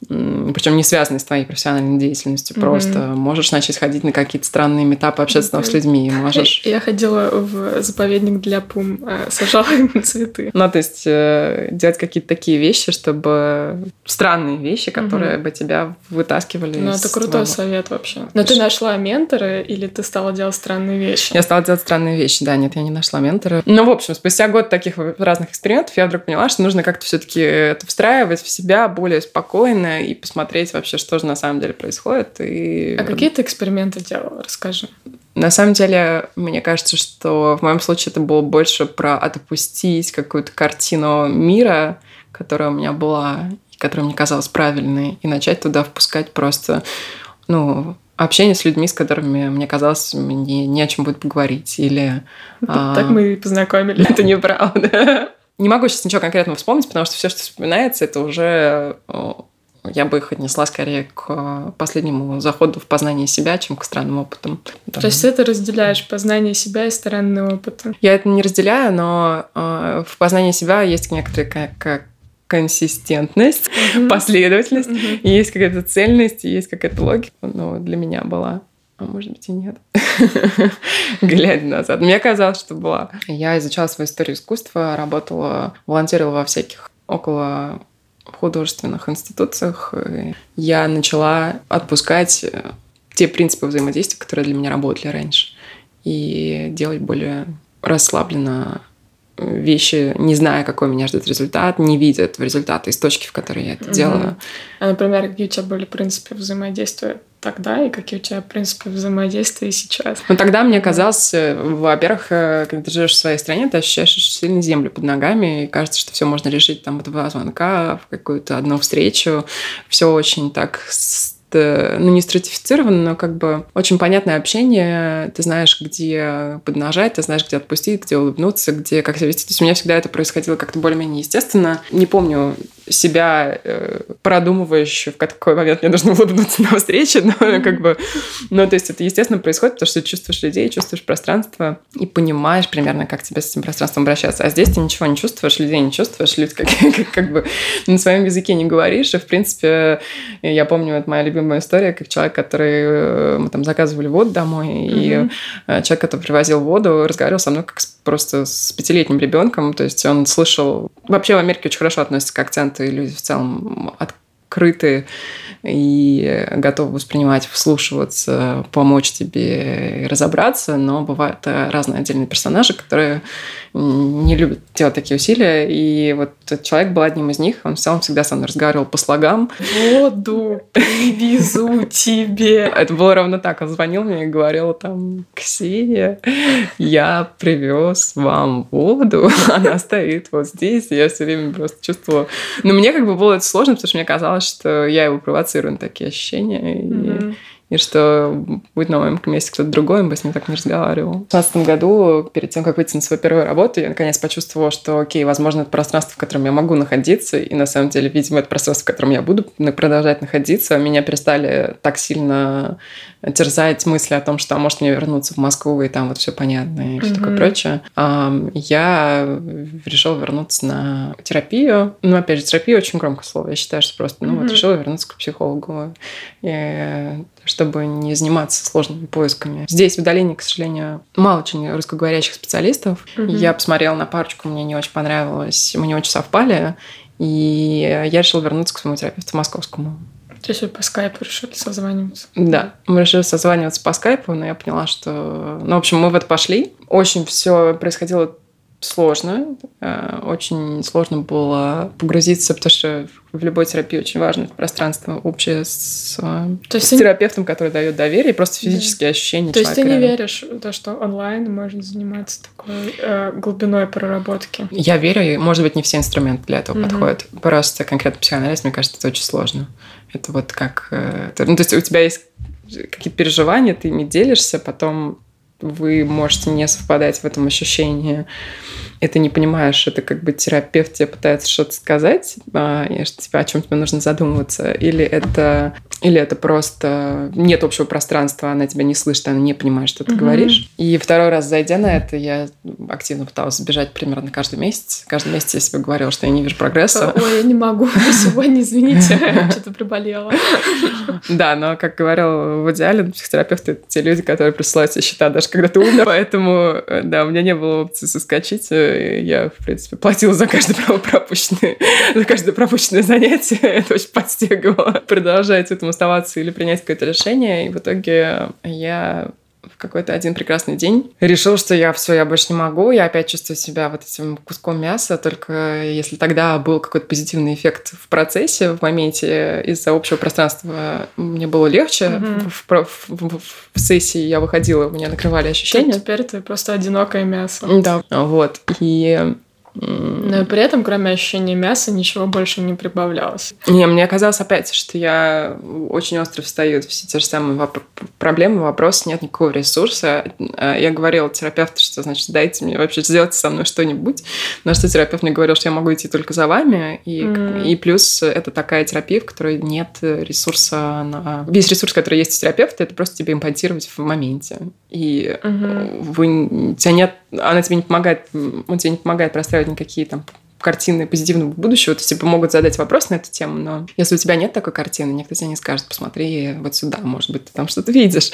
причем не связанные с твоей профессиональной деятельностью. Mm-hmm. Просто можешь начать ходить на какие-то странные метапы, общаться mm-hmm. с людьми. Можешь... Я ходила в заповедник для пум, э, сажала им цветы. Ну, то есть э, делать какие-то такие вещи, чтобы... Странные вещи, которые mm-hmm. бы тебя вытаскивали Ну, это крутой твоего... совет вообще. Но ты нашла ментора или ты стала делать странные вещи? Я стала делать странные вещи, да. Нет, я не нашла ментора. Ну, в общем, спустя год таких разных экспериментов я вдруг поняла, что нужно как-то все таки это встраивать в себя более спокойно и посмотреть вообще, что же на самом деле происходит. И... А какие ты эксперименты делала? Расскажи. На самом деле, мне кажется, что в моем случае это было больше про отпустить какую-то картину мира, которая у меня была, и которая мне казалась правильной, и начать туда впускать просто, ну, общение с людьми, с которыми мне казалось, мне не о чем будет поговорить. Или, так мы и познакомились. Это неправда. Не могу сейчас ничего конкретного вспомнить, потому что все, что вспоминается, это уже я бы их отнесла скорее к последнему заходу в познание себя, чем к странным опытам. То есть ты разделяешь познание себя и странные опыты? Я это не разделяю, но э, в познании себя есть некоторые как, консистентность, mm-hmm. последовательность, mm-hmm. и есть какая-то цельность, и есть какая-то логика. Но для меня была а может быть и нет, глядя назад. Мне казалось, что была. Я изучала свою историю искусства, работала, волонтировала во всяких около художественных институциях. Я начала отпускать э, те принципы взаимодействия, которые для меня работали раньше, и делать более расслабленно вещи, не зная, какой меня ждет результат, не видя этого результата из точки, в которой я это mm-hmm. делаю. А, например, какие у тебя были принципы взаимодействия тогда и какие у тебя принципы взаимодействия сейчас? Ну, тогда мне казалось, э, во-первых, э, когда ты живешь в своей стране, ты ощущаешь очень сильно землю под ногами, и кажется, что все можно решить там в два звонка, в какую-то одну встречу. Все очень так ну, не стратифицировано, но как бы очень понятное общение. Ты знаешь, где поднажать, ты знаешь, где отпустить, где улыбнуться, где как себя вести. То есть у меня всегда это происходило как-то более-менее естественно. Не помню себя э, продумывающую, в какой момент мне нужно улыбнуться на встрече, но mm-hmm. как бы, ну, то есть это естественно происходит, потому что ты чувствуешь людей, чувствуешь пространство и понимаешь примерно, как тебе с этим пространством обращаться. А здесь ты ничего не чувствуешь, людей не чувствуешь, люди как, как, как бы на своем языке не говоришь, и, в принципе, я помню, это моя любимая история, как человек, который... Э, мы там заказывали воду домой, mm-hmm. и э, человек, который привозил воду, разговаривал со мной как с, просто с пятилетним ребенком. То есть он слышал... Вообще в Америке очень хорошо относятся к акценту, и люди в целом открыты и готовы воспринимать, вслушиваться, помочь тебе разобраться, но бывают э, разные отдельные персонажи, которые не любят делать такие усилия, и вот этот человек был одним из них, он в целом всегда со мной разговаривал по слогам. Воду привезу тебе. Это было ровно так, он звонил мне и говорил там, Ксения, я привез вам воду, она стоит вот здесь, я все время просто чувствовала... Но мне как бы было это сложно, потому что мне казалось, что я его провоцирую на такие ощущения, и и что будет на моем месте кто-то другой, он бы с ним так не разговаривал. В 2015 году, перед тем, как выйти на свою первую работу, я наконец почувствовала, что, окей, возможно, это пространство, в котором я могу находиться, и на самом деле, видимо, это пространство, в котором я буду продолжать находиться. Меня перестали так сильно терзать мысли о том, что, а может, мне вернуться в Москву, и там вот все понятно, и все mm-hmm. такое прочее. Я решила вернуться на терапию. Ну, опять же, терапия очень громкое слово. Я считаю, что просто, ну, mm-hmm. вот решила вернуться к психологу. И чтобы не заниматься сложными поисками. Здесь в удалении, к сожалению, мало очень русскоговорящих специалистов. Угу. Я посмотрела на парочку, мне не очень понравилось, мы не очень совпали, и я решила вернуться к своему терапевту московскому. То есть вы по скайпу решили созваниваться? Да, мы решили созваниваться по скайпу, но я поняла, что... Ну, в общем, мы в это пошли. Очень все происходило сложно. Э, очень сложно было погрузиться, потому что в любой терапии очень важно это пространство общее с, То есть с терапевтом, который дает доверие, и просто физические да. ощущения. То есть ты не веришь в то, что онлайн можно заниматься такой э, глубиной проработки? Я верю, и, может быть, не все инструменты для этого угу. подходят. Просто конкретно психоанализ, мне кажется, это очень сложно. Это вот как... Э, ну, то есть у тебя есть какие-то переживания, ты ими делишься, потом вы можете не совпадать в этом ощущении. И ты не понимаешь, это как бы терапевт тебе пытается что-то сказать, а, что тебе, о чем тебе нужно задумываться, или это, или это просто нет общего пространства, она тебя не слышит, она не понимает, что ты угу. говоришь. И второй раз зайдя на это, я активно пыталась сбежать примерно каждый месяц. Каждый месяц я себе говорила, что я не вижу прогресса. Ой, я не могу сегодня, извините, что-то приболела. Да, но, как говорил в идеале, психотерапевты — это те люди, которые присылают себе счета, даже когда ты умер. Поэтому, да, у меня не было опции соскочить. Я, в принципе, платила за каждое пропущенное, за каждое пропущенное занятие. Это очень подстегивало продолжать в этом оставаться или принять какое-то решение. И в итоге я какой-то один прекрасный день решил, что я все, я больше не могу, я опять чувствую себя вот этим куском мяса, только если тогда был какой-то позитивный эффект в процессе, в моменте из-за общего пространства мне было легче, mm-hmm. в, в, в, в сессии я выходила, у меня накрывали ощущения. Теперь ты просто одинокое мясо. Да, вот. И но и при этом, кроме ощущения мяса, ничего больше не прибавлялось. Не, мне казалось опять, что я очень остро встаю все те же самые воп- проблемы, вопросы, нет никакого ресурса. А, я говорила терапевту, что, значит, дайте мне вообще, сделайте со мной что-нибудь. На что терапевт мне говорил, что я могу идти только за вами. И, mm. и плюс это такая терапия, в которой нет ресурса на... Весь ресурс, который есть у терапевта, это просто тебе импонтировать в моменте. И mm-hmm. вы... тебя нет... Она тебе не помогает, он тебе не помогает простраивать никакие там картины позитивного будущего, то тебе могут задать вопрос на эту тему, но если у тебя нет такой картины, никто тебе не скажет, посмотри вот сюда, может быть, ты там что-то видишь.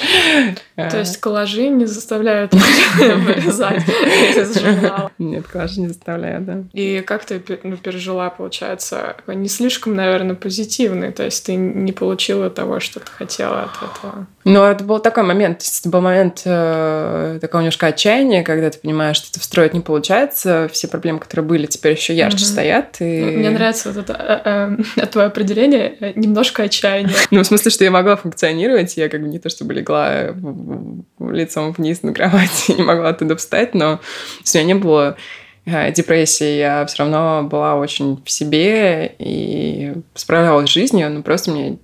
То есть коллажи не заставляют вырезать из журнала? Нет, коллажи не заставляют, да. И как ты ну, пережила, получается, не слишком, наверное, позитивный, то есть ты не получила того, что ты хотела от этого? Ну, это был такой момент, это был момент э, такого немножко отчаяния, когда ты понимаешь, что это встроить не получается, все проблемы, которые были, теперь еще ярче угу. стоят. И... Ну, мне нравится вот это э, э, твое определение э, немножко отчаяние. Ну, в смысле, что я могла функционировать, я как бы не то чтобы легла лицом вниз на кровати, не могла оттуда встать, но у меня не было э, депрессии, я все равно была очень в себе и справлялась с жизнью, но просто мне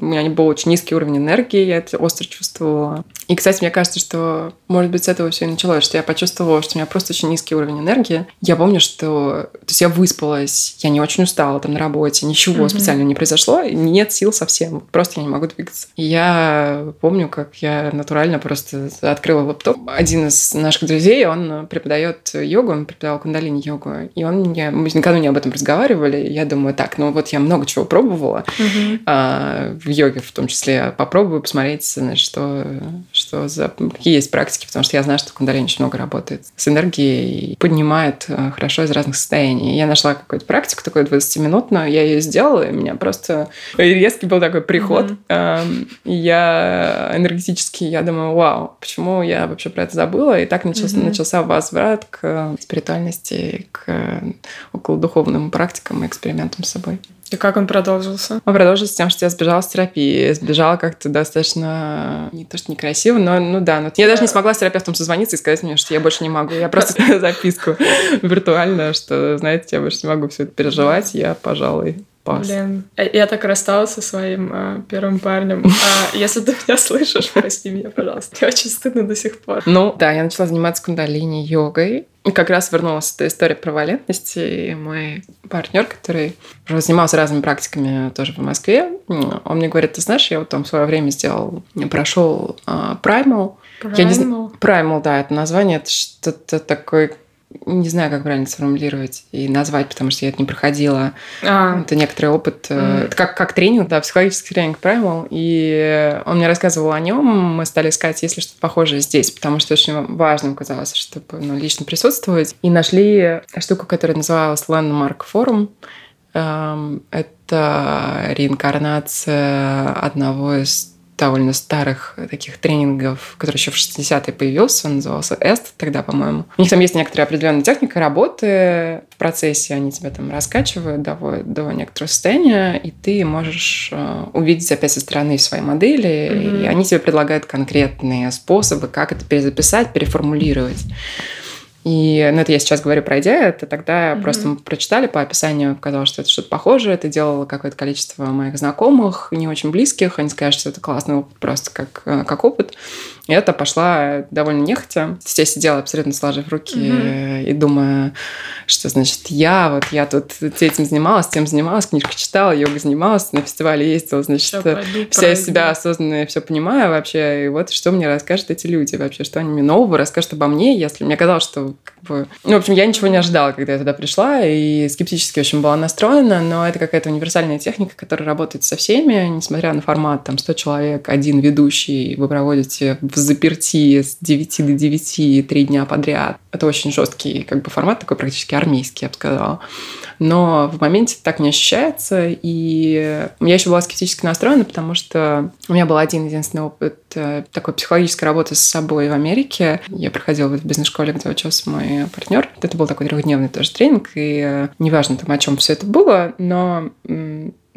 у меня был очень низкий уровень энергии, я это остро чувствовала. И, кстати, мне кажется, что, может быть, с этого все и началось, что я почувствовала, что у меня просто очень низкий уровень энергии. Я помню, что... То есть я выспалась, я не очень устала там на работе, ничего mm-hmm. специально не произошло, нет сил совсем, просто я не могу двигаться. И я помню, как я натурально просто открыла лаптоп. Один из наших друзей, он преподает йогу, он преподавал кундалини-йогу, и он мне... Мы накануне об этом разговаривали, я думаю, так, ну вот я много чего пробовала, mm-hmm. а, в йоге в том числе, попробую посмотреть, значит, что что за какие есть практики, потому что я знаю, что кундалини очень много работает с энергией и поднимает э, хорошо из разных состояний. Я нашла какую-то практику такую 20-минутную, я ее сделала, и у меня просто резкий был такой приход. Mm-hmm. Я энергетически, я думаю, вау, почему я вообще про это забыла? И так начался, mm-hmm. начался возврат к спиритуальности, к околодуховным практикам и экспериментам с собой. И как он продолжился? Он продолжился тем, что я сбежала с терапии. Сбежала как-то достаточно... Не то, что некрасиво, но ну да. Но я даже не смогла с терапевтом созвониться и сказать мне, что я больше не могу. Я просто записку виртуально, что, знаете, я больше не могу все это переживать. Я, пожалуй, Пас. Блин, э, я так рассталась со своим э, первым парнем. А если ты меня слышишь, прости меня, пожалуйста. Мне очень стыдно до сих пор. Ну, да, я начала заниматься кундалини йогой. И как раз вернулась эта история про валентность. И мой партнер, который занимался разными практиками тоже в Москве, он мне говорит, ты знаешь, я вот там в свое время сделал, прошел uh, Primal. Primal? Я не знаю, Primal, да, это название, это что-то такое не знаю, как правильно сформулировать и назвать, потому что я это не проходила. А. Это некоторый опыт. Mm. Это как, как тренинг, да, психологический тренинг Primal. И он мне рассказывал о нем. Мы стали искать, если что-то похожее здесь, потому что очень важным казалось, чтобы ну, лично присутствовать. И нашли штуку, которая называлась Landmark Forum. Эм, это реинкарнация одного из довольно старых таких тренингов, который еще в 60-е появился, он назывался EST тогда, по-моему. У них там есть некоторая определенная техника работы в процессе, они тебя там раскачивают, доводят до некоторого состояния, и ты можешь э, увидеть опять со стороны своей модели, mm-hmm. и они тебе предлагают конкретные способы, как это перезаписать, переформулировать. И, ну, это я сейчас говорю про идею, это тогда mm-hmm. просто мы прочитали по описанию, показалось, что это что-то похожее, это делало какое-то количество моих знакомых, не очень близких, они скажут, что это классный опыт, просто как, э, как опыт. И это пошла довольно нехотя. Я сидела абсолютно сложив руки mm-hmm. и думая, что, значит, я вот, я тут этим занималась, тем занималась, книжку читала, йога занималась, на фестивале ездила, значит, все вся из себя осознанно все понимаю вообще, и вот что мне расскажут эти люди вообще, что они мне нового расскажут обо мне, если мне казалось, что как бы... Ну, в общем, я ничего не ожидала, когда я туда пришла, и скептически очень была настроена, но это какая-то универсальная техника, которая работает со всеми, несмотря на формат, там, 100 человек, один ведущий, вы проводите в заперти с 9 до 9 три дня подряд. Это очень жесткий как бы формат, такой практически армейский, я бы сказала. Но в моменте так не ощущается, и я еще была скептически настроена, потому что у меня был один единственный опыт такой психологической работы с собой в Америке. Я проходила в бизнес-школе, где учился мой партнер. Это был такой трехдневный тоже тренинг, и э, неважно там, о чем все это было, но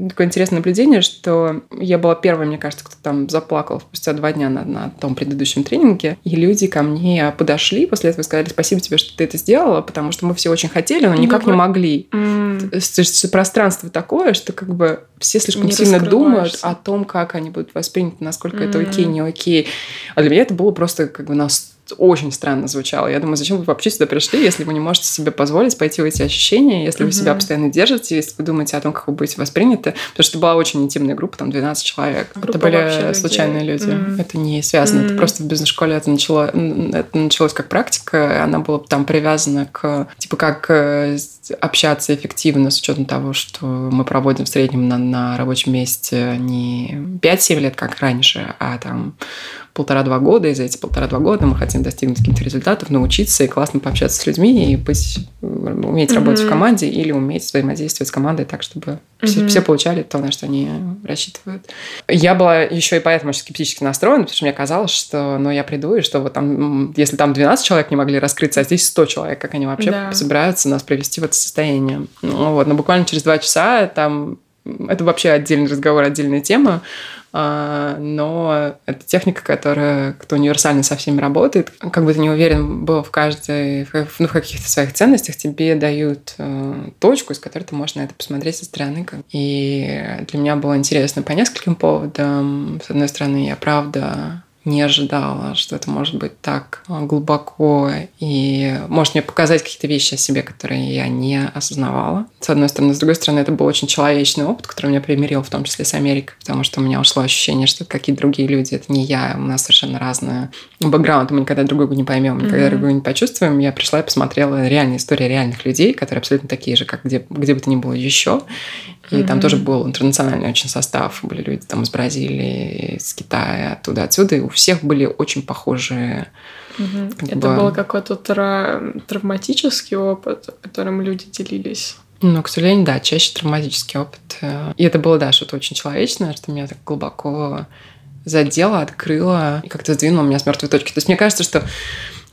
такое интересное наблюдение, что я была первой, мне кажется, кто там заплакал спустя два дня на, на том предыдущем тренинге. И люди ко мне подошли после этого и сказали, спасибо тебе, что ты это сделала, потому что мы все очень хотели, но никак не могли. Mm. Пространство такое, что как бы все слишком не сильно думают о том, как они будут восприняты, насколько mm. это окей, не окей. А для меня это было просто как бы нас очень странно звучало. Я думаю, зачем вы вообще сюда пришли, если вы не можете себе позволить пойти в эти ощущения, если вы себя постоянно держите, если вы думаете о том, как вы будете восприняты. Потому что это была очень интимная группа, там 12 человек. Группа это были случайные людей. Mm. Это не связано. Mm. Это просто в бизнес-школе это, начало, это началось как практика. Она была там привязана к, типа, как э, общаться эффективно с учетом того, что мы проводим в среднем на, на рабочем месте не 5-7 лет, как раньше, а там полтора-два года, и за эти полтора-два года мы хотим достигнуть каких-то результатов, научиться и классно пообщаться с людьми, и быть, уметь mm-hmm. работать в команде или уметь взаимодействовать с командой так, чтобы mm-hmm. все, все получали то, на что они рассчитывают. Я была еще и поэтому очень скептически настроена, потому что мне казалось, что ну, я приду, и что вот там, если там 12 человек не могли раскрыться, а здесь 100 человек, как они вообще да. собираются нас привести в это состояние. Ну, вот, но буквально через два часа там это вообще отдельный разговор, отдельная тема. А, но это техника, которая кто универсально со всеми работает. Как бы ты не уверен был в каждой, ну, в каких-то своих ценностях, тебе дают э, точку, с которой ты можешь на это посмотреть со стороны. И для меня было интересно по нескольким поводам. С одной стороны, я правда не ожидала, что это может быть так глубоко и может мне показать какие-то вещи о себе, которые я не осознавала. С одной стороны. С другой стороны, это был очень человечный опыт, который меня примирил, в том числе с Америкой, потому что у меня ушло ощущение, что это какие-то другие люди, это не я, у нас совершенно разные бэкграунд, мы никогда друг друга не поймем, никогда mm-hmm. друг друга не почувствуем. Я пришла и посмотрела реальные истории реальных людей, которые абсолютно такие же, как где, где бы то ни было еще. И mm-hmm. там тоже был интернациональный очень состав. Были люди там из Бразилии, из Китая, оттуда, отсюда. И у всех были очень похожие Угу. Это бы... был какой-то тра- травматический опыт, которым люди делились. Ну, к сожалению, да, чаще травматический опыт. И это было, да, что-то очень человечное, что меня так глубоко задело, открыло и как-то сдвинуло меня с мертвой точки. То есть мне кажется, что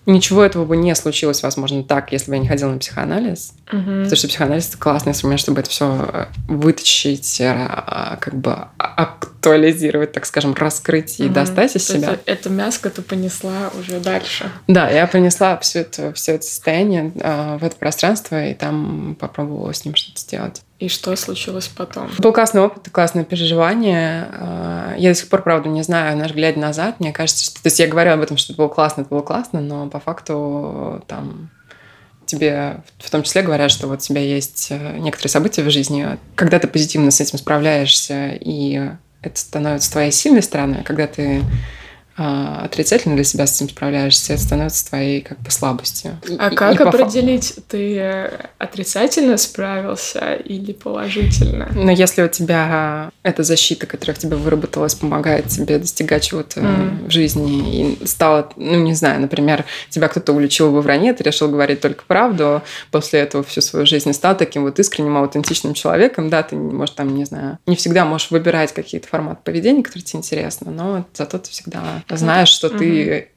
Ничего этого бы не случилось, возможно, так, если бы я не ходила на психоанализ. Угу. Потому что психоанализ это классный инструмент, чтобы это все э, вытащить, э, как бы актуализировать, так скажем, раскрыть и достать из себя. Это, это мяско ты понесла уже дальше. Да, я понесла все это, все это состояние э, в это пространство и там попробовала с ним что-то сделать. И что случилось потом? Был классный опыт, классное переживание. А, я до сих пор, правда, не знаю, наш глядя назад, мне кажется, что... То есть я говорю об этом, что это было классно, это было классно, но по факту там тебе в том числе говорят, что вот у тебя есть э, некоторые события в жизни, когда ты позитивно с этим справляешься, и это становится твоей сильной стороной, когда ты отрицательно для себя с этим справляешься, это становится твоей как бы слабостью. А и, как и определить, по... ты отрицательно справился или положительно? Ну, если у тебя эта защита, которая в тебе выработалась, помогает тебе достигать чего-то mm. в жизни, и стало, ну, не знаю, например, тебя кто-то уличил во вранье, ты решил говорить только правду, после этого всю свою жизнь стал таким вот искренним, аутентичным человеком, да, ты, может, там, не знаю, не всегда можешь выбирать какие-то форматы поведения, которые тебе интересны, но зато ты всегда знаешь, что угу. ты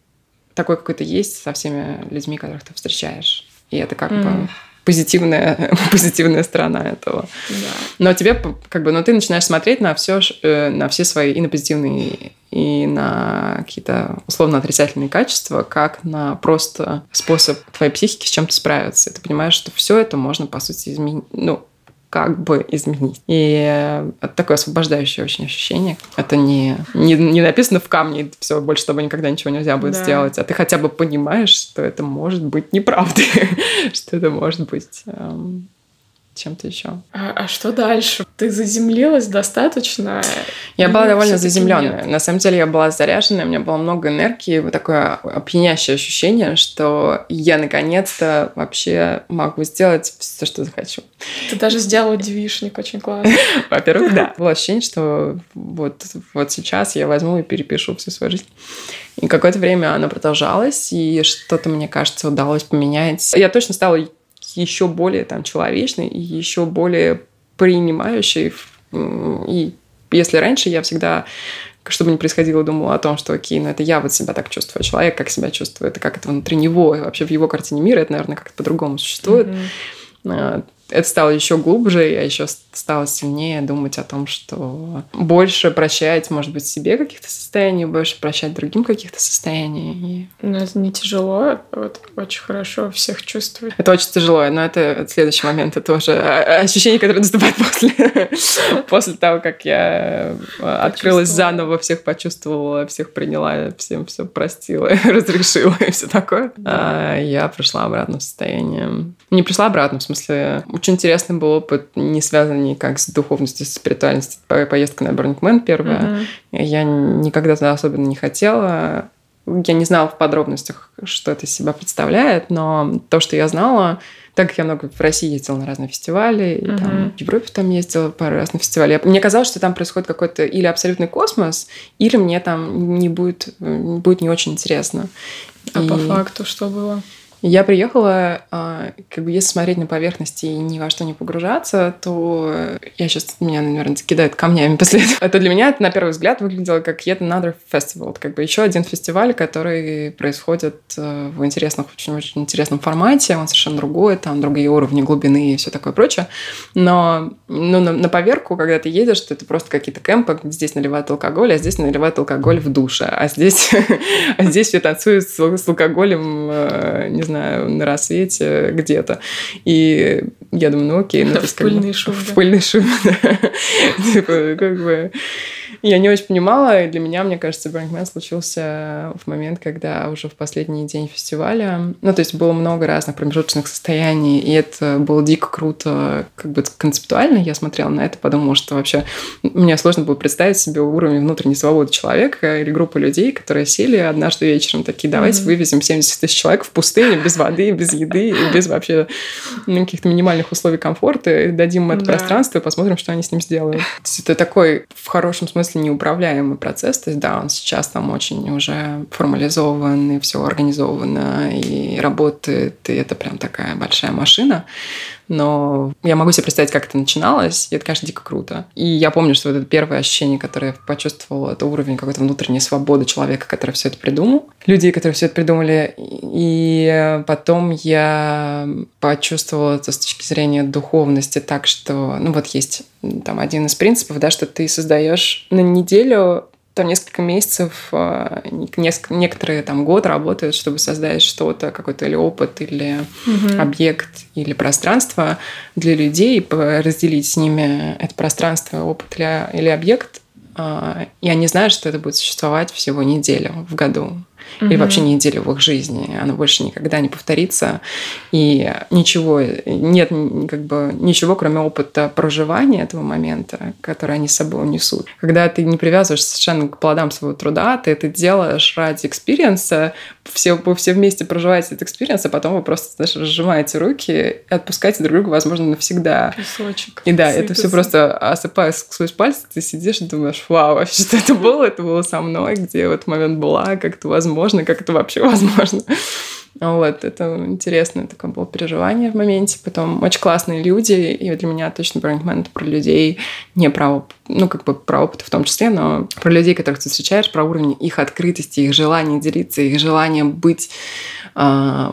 такой, какой то есть со всеми людьми, которых ты встречаешь. И это как угу. бы позитивная, позитивная сторона этого. Да. Но тебе как бы, но ты начинаешь смотреть на все, э, на все свои и на позитивные, и на какие-то условно отрицательные качества, как на просто способ твоей психики с чем-то справиться. И ты понимаешь, что все это можно, по сути, изменить, ну, как бы изменить. И это такое освобождающее очень ощущение. Это не, не, не написано в камне, все, больше с тобой никогда ничего нельзя будет да. сделать, а ты хотя бы понимаешь, что это может быть неправдой, что это может быть эм, чем-то еще. А, а что дальше? Ты заземлилась достаточно? Я была довольно заземленная. На самом деле я была заряженная, у меня было много энергии, вот такое опьянящее ощущение, что я наконец-то вообще могу сделать все, что захочу. Ты даже сделала девишник очень классно. Во-первых, да. Было ощущение, что вот, вот сейчас я возьму и перепишу всю свою жизнь. И какое-то время оно продолжалось, и что-то, мне кажется, удалось поменять. Я точно стала еще более там человечный и еще более принимающий. И если раньше я всегда что бы ни происходило, думала о том, что окей, ну это я вот себя так чувствую, человек как себя чувствует, и как это внутри него, и вообще в его картине мира это, наверное, как-то по-другому существует. Mm-hmm это стало еще глубже, я еще стала сильнее думать о том, что больше прощать, может быть, себе каких-то состояний, больше прощать другим каких-то состояний. Но это не тяжело, вот очень хорошо всех чувствовать. Это очень тяжело, но это следующий момент, это уже ощущение, которое наступает после, после того, как я открылась заново, всех почувствовала, всех приняла, всем все простила, разрешила и все такое. Да. А я пришла обратно в состояние. Не пришла обратно, в смысле, очень интересный был опыт, не связанный никак с духовностью, с спиритуальностью. Поездка на Man первая. Mm-hmm. Я никогда туда особенно не хотела. Я не знала в подробностях, что это из себя представляет, но то, что я знала, так как я много в России ездила на разные фестивали, uh-huh. там, в Европе там ездила пару раз на фестивале, мне казалось, что там происходит какой-то или абсолютный космос, или мне там не будет, будет не очень интересно. А и... по факту что было? Я приехала, а, как бы если смотреть на поверхности и ни во что не погружаться, то я сейчас, меня, наверное, закидают камнями после этого. Это для меня, это, на первый взгляд, выглядело как yet another festival. Как бы еще один фестиваль, который происходит э, в интересных, очень-очень интересном формате. Он совершенно другой, там другие уровни глубины и все такое прочее. Но ну, на, на поверку, когда ты едешь, то это просто какие-то кемпы, здесь наливают алкоголь, а здесь наливают алкоголь в душе. А здесь, а здесь все танцуют с, с алкоголем, э, не знаю, на рассвете где-то. И я думаю, ну окей. Ну, в пыльной шубе. В пыльной шубе, Типа, как бы... Я не очень понимала, и для меня, мне кажется, Бранкмен случился в момент, когда уже в последний день фестиваля, ну, то есть было много разных промежуточных состояний, и это было дико круто, как бы концептуально я смотрела на это, подумала, что вообще мне сложно было представить себе уровень внутренней свободы человека или группы людей, которые сели однажды вечером такие, давайте mm-hmm. вывезем 70 тысяч человек в пустыню без воды, без еды, без вообще ну, каких-то минимальных условий комфорта, дадим им это да. пространство и посмотрим, что они с ним сделают. Это такой в хорошем смысле смысле неуправляемый процесс. То есть, да, он сейчас там очень уже формализован, и все организовано, и работает, и это прям такая большая машина но я могу себе представить, как это начиналось, и это, конечно, дико круто. И я помню, что вот это первое ощущение, которое я почувствовала, это уровень какой-то внутренней свободы человека, который все это придумал, людей, которые все это придумали. И потом я почувствовала это с точки зрения духовности так, что, ну вот есть там один из принципов, да, что ты создаешь на неделю там несколько месяцев, а, несколько, некоторые там год работают, чтобы создать что-то, какой-то или опыт, или угу. объект, или пространство для людей, разделить с ними это пространство, опыт или, или объект, а, и они знают, что это будет существовать всего неделю в году угу. или вообще неделю в их жизни. Она больше никогда не повторится. И ничего, нет как бы ничего, кроме опыта проживания этого момента, который они с собой унесут. Когда ты не привязываешься совершенно к плодам своего труда, ты это делаешь ради experience а, все, вы все вместе проживаете этот experience, а потом вы просто, знаешь, разжимаете руки и отпускаете друг друга, возможно, навсегда. Песочек. И да, это все просто осыпаясь сквозь пальцы, ты сидишь и думаешь, вау, вообще, что это было? Это было со мной, где в этот момент была, как это возможно, как это вообще возможно. Вот, это интересное такое было переживание в моменте. Потом очень классные люди, и для меня точно Burning это про людей, не про, ну, как бы про опыт в том числе, но про людей, которых ты встречаешь, про уровень их открытости, их желания делиться, их желания быть э,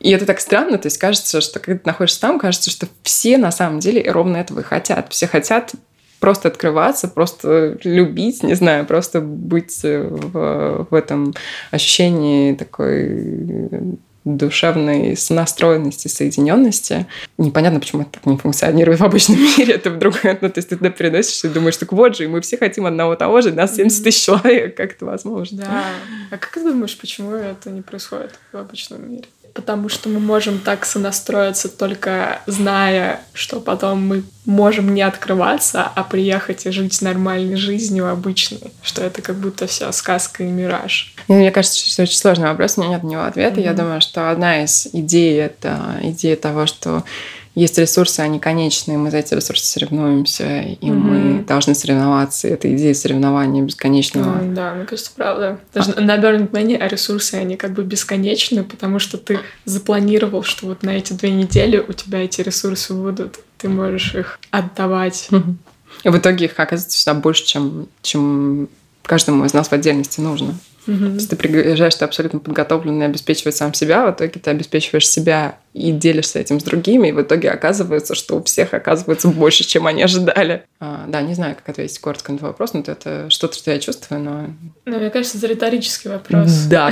и это так странно, то есть кажется, что когда ты находишься там, кажется, что все на самом деле ровно этого и хотят. Все хотят просто открываться, просто любить, не знаю, просто быть в, в этом ощущении такой душевной сонастроенности, соединенности. Непонятно, почему это так не функционирует в обычном мире. Это вдруг, ну, то есть ты туда переносишься и думаешь, так вот же, и мы все хотим одного того же, нас 70 тысяч человек, как это возможно? Да. А как ты думаешь, почему это не происходит в обычном мире? Потому что мы можем так сонастроиться только зная, что потом мы можем не открываться, а приехать и жить нормальной жизнью обычной, что это как будто вся сказка и мираж. Мне кажется, что это очень сложный вопрос, у меня нет на него ответа. Mm-hmm. Я думаю, что одна из идей — это идея того, что есть ресурсы, они конечные, мы за эти ресурсы соревнуемся, и mm-hmm. мы должны соревноваться. Это идея соревнования бесконечного. Mm, да, мне кажется, правда. Даже а... на Burning Man а ресурсы, они как бы бесконечны, потому что ты запланировал, что вот на эти две недели у тебя эти ресурсы будут, ты можешь их отдавать. И в итоге их оказывается всегда больше, чем, чем каждому из нас в отдельности нужно. Mm-hmm. То есть ты приезжаешь, ты абсолютно подготовленный, обеспечивать сам себя, в итоге ты обеспечиваешь себя и делишься этим с другими, и в итоге оказывается, что у всех оказывается больше, чем они ожидали. А, да, не знаю, как ответить коротко на этот вопрос, но это что-то, что я чувствую, но... Ну, мне кажется, это риторический вопрос. Да,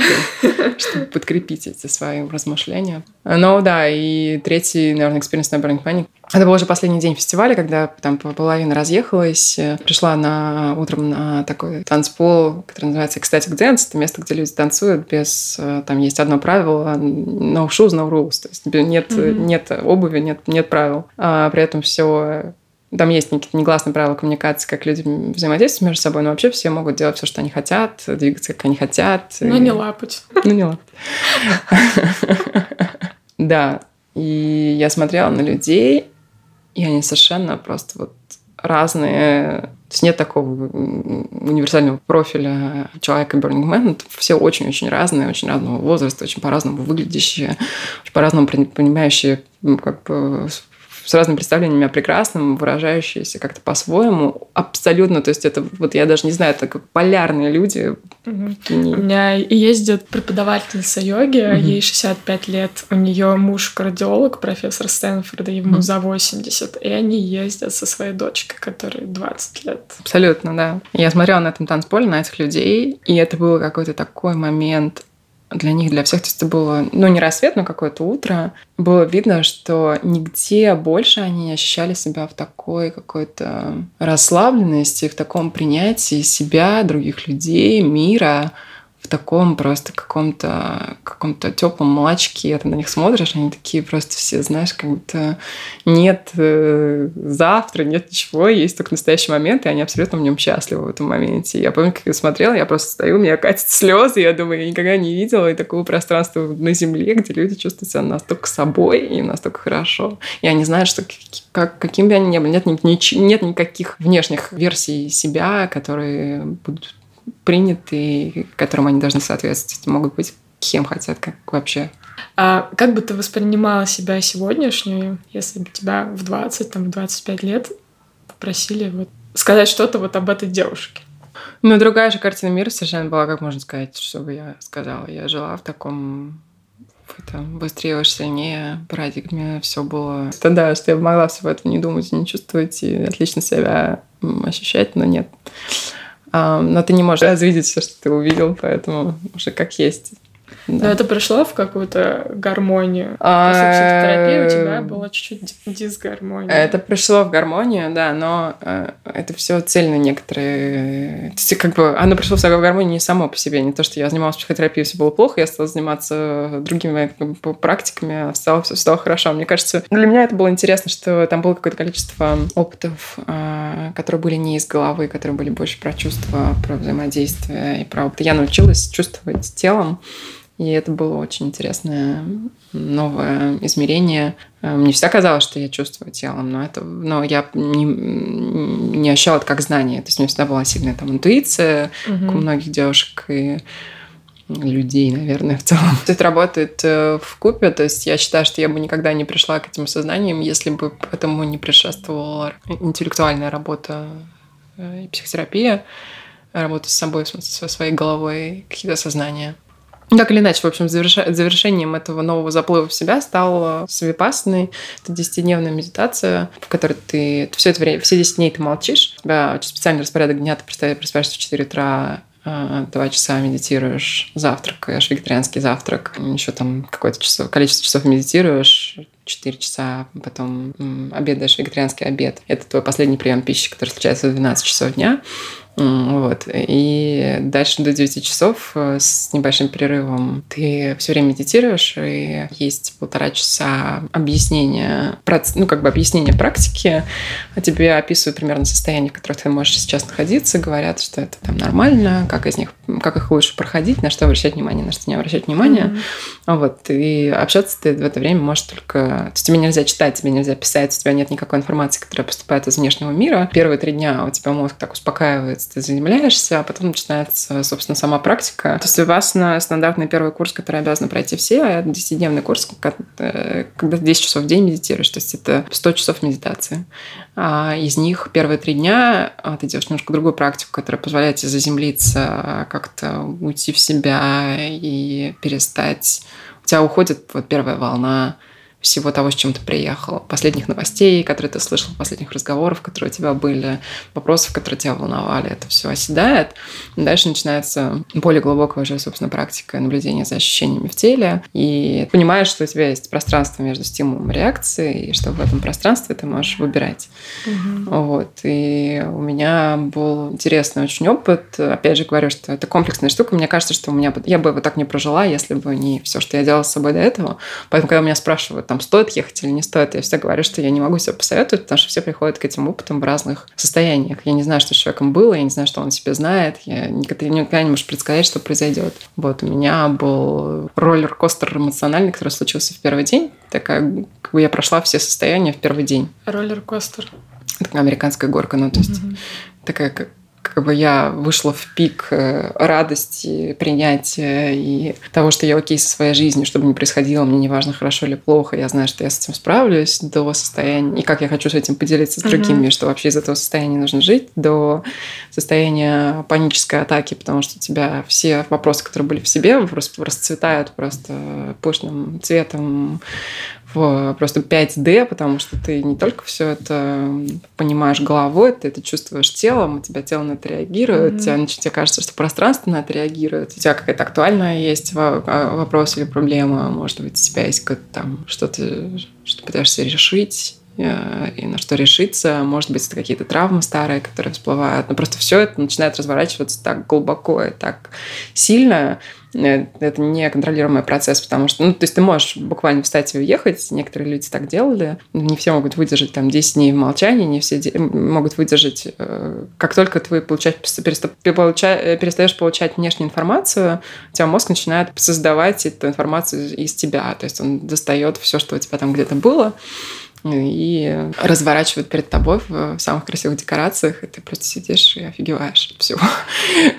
чтобы подкрепить эти свои размышления. Ну да, и третий, наверное, experience на Burning Man. Это был уже последний день фестиваля, когда там половина разъехалась. Пришла на, утром на такой танцпол, который называется Ecstatic Dance. Это место, где люди танцуют без... Там есть одно правило – no shoes, no rules. То есть нет, mm-hmm. нет обуви, нет, нет правил. А при этом все там есть какие-то негласные правила коммуникации, как люди взаимодействуют между собой, но вообще все могут делать все, что они хотят, двигаться, как они хотят. Но и... не лапать. Ну, не лапать. Да. И я смотрела на людей, и они совершенно просто вот разные. То есть нет такого универсального профиля человека Burning Man. Все очень-очень разные, очень разного возраста, очень по-разному выглядящие, очень по-разному понимающие как бы с разными представлениями о прекрасном, выражающиеся как-то по-своему. Абсолютно. То есть это вот я даже не знаю, это как полярные люди. Угу. У меня ездит преподавательница йоги, угу. ей 65 лет. У нее муж кардиолог, профессор Стэнфорда, ему угу. за 80. И они ездят со своей дочкой, которой 20 лет. Абсолютно, да. Я смотрела на этом танцполе, на этих людей, и это был какой-то такой момент для них, для всех. То есть это было, ну, не рассвет, но какое-то утро. Было видно, что нигде больше они не ощущали себя в такой какой-то расслабленности, в таком принятии себя, других людей, мира в таком просто каком-то каком-то теплом молочке. Ты на них смотришь, они такие просто все, знаешь, как будто нет э, завтра, нет ничего, есть только настоящий момент, и они абсолютно в нем счастливы в этом моменте. Я помню, как я смотрела, я просто стою, у меня катят слезы, я думаю, я никогда не видела и такого пространства на земле, где люди чувствуют себя настолько собой и настолько хорошо. И они знают, что как, каким бы они ни были, нет, ни, нет никаких внешних версий себя, которые будут приняты, которым они должны соответствовать. Могут быть кем хотят, как вообще. А как бы ты воспринимала себя сегодняшнюю, если бы тебя в 20, там, в 25 лет попросили вот сказать что-то вот об этой девушке? Ну, другая же картина мира совершенно была, как можно сказать, что бы я сказала. Я жила в таком в этом быстрее, сильнее парадигме все было. Это да, что я могла всего этого не думать и не чувствовать, и отлично себя ощущать, но нет но ты не можешь развидеть все, что ты увидел, поэтому уже как есть. Да. Но это пришло в какую-то гармонию. А... После психотерапии у тебя была чуть-чуть дисгармония. Это пришло в гармонию, да, но э, это все цельно некоторые... То есть, как бы, оно пришло в гармонию не само по себе. Не то, что я занималась психотерапией, все было плохо, я стала заниматься другими как бы, практиками, стало, все стало хорошо. Мне кажется, для меня это было интересно, что там было какое-то количество опытов, э, которые были не из головы, которые были больше про чувства, про взаимодействие и про опыт. Я научилась чувствовать телом, и это было очень интересное новое измерение. Э, мне всегда казалось, что я чувствую телом, но, это, но я не, не ощущала это как знание. То есть у меня всегда была сильная там интуиция, угу. у многих девушек и людей, наверное, в целом. Это работает э, в купе, то есть я считаю, что я бы никогда не пришла к этим сознаниям, если бы этому не предшествовала интеллектуальная работа э, и психотерапия, работа с собой, со своей головой, какие-то сознания. Так или иначе, в общем, завершением этого нового заплыва в себя стал свипасный. Это десятидневная медитация, в которой ты все это время, все 10 дней ты молчишь. У тебя очень специальный распорядок дня, ты просыпаешься в 4 утра, а, два часа медитируешь, завтракаешь, вегетарианский завтрак, еще там какое-то часов, количество часов медитируешь, 4 часа, потом обедаешь вегетарианский обед. Это твой последний прием пищи, который случается в 12 часов дня. Вот. И дальше до 9 часов э, с небольшим перерывом ты все время медитируешь, и есть полтора часа объяснения, ну, как бы объяснения практики. А тебе описывают примерно состояние, в котором ты можешь сейчас находиться, говорят, что это там нормально, как из них, как их лучше проходить, на что обращать внимание, на что не обращать внимания. Mm-hmm. Вот. И общаться ты в это время можешь только... То есть тебе нельзя читать, тебе нельзя писать, у тебя нет никакой информации, которая поступает из внешнего мира. Первые три дня у тебя мозг так успокаивается, ты заземляешься, а потом начинается, собственно, сама практика. То есть у вас на стандартный первый курс, который обязаны пройти все, а это 10-дневный курс, э, когда 10 часов в день медитируешь. То есть это 100 часов медитации. А из них первые три дня а, ты делаешь немножко другую практику, которая позволяет тебе заземлиться, как-то уйти в себя и перестать... У тебя уходит вот первая волна всего того, с чем ты приехал, последних новостей, которые ты слышал, последних разговоров, которые у тебя были, вопросов, которые тебя волновали, это все оседает. Дальше начинается более глубокая уже, собственно, практика наблюдения за ощущениями в теле. И понимаешь, что у тебя есть пространство между стимулом и реакцией, и что в этом пространстве ты можешь выбирать. Угу. Вот. И у меня был интересный очень опыт. Опять же говорю, что это комплексная штука. Мне кажется, что у меня я бы его так не прожила, если бы не все, что я делала с собой до этого. Поэтому, когда меня спрашивают, там, стоит ехать или не стоит. Я всегда говорю, что я не могу себе посоветовать, потому что все приходят к этим опытам в разных состояниях. Я не знаю, что с человеком было, я не знаю, что он себе знает, я никогда, никогда не можешь предсказать, что произойдет. Вот, у меня был роллер-костер эмоциональный, который случился в первый день. Такая, как бы я прошла все состояния в первый день. Роллер-костер? Такая американская горка, ну, то есть mm-hmm. такая, как как бы я вышла в пик э, радости, принятия и того, что я окей со своей жизнью, чтобы не происходило, мне не важно, хорошо или плохо, я знаю, что я с этим справлюсь, до состояния, и как я хочу с этим поделиться с другими, mm-hmm. что вообще из этого состояния нужно жить, до состояния панической атаки, потому что у тебя все вопросы, которые были в себе, просто расцветают просто пышным цветом, в просто 5D, потому что ты не только все это понимаешь головой, ты это чувствуешь телом, у тебя тело на это реагирует, mm-hmm. тебе, тебе кажется, что пространство на это реагирует, у тебя какая-то актуальная есть а, вопрос или проблема, может быть, у тебя есть какое-то там что-то, что пытаешься решить, э, и на что решиться. Может быть, это какие-то травмы старые, которые всплывают. Но просто все это начинает разворачиваться так глубоко и так сильно, Э, это не контролируемый процесс, потому что, ну, то есть ты можешь буквально встать и уехать, некоторые люди так делали, не все могут выдержать там 10 дней в молчании, не все могут выдержать, э, как только ты э, перестаешь получать внешнюю информацию, у тебя мозг начинает создавать эту информацию из тебя, то есть он достает все, что у тебя там где-то было, и разворачивают перед тобой в самых красивых декорациях, и ты просто сидишь и офигеваешь от всего.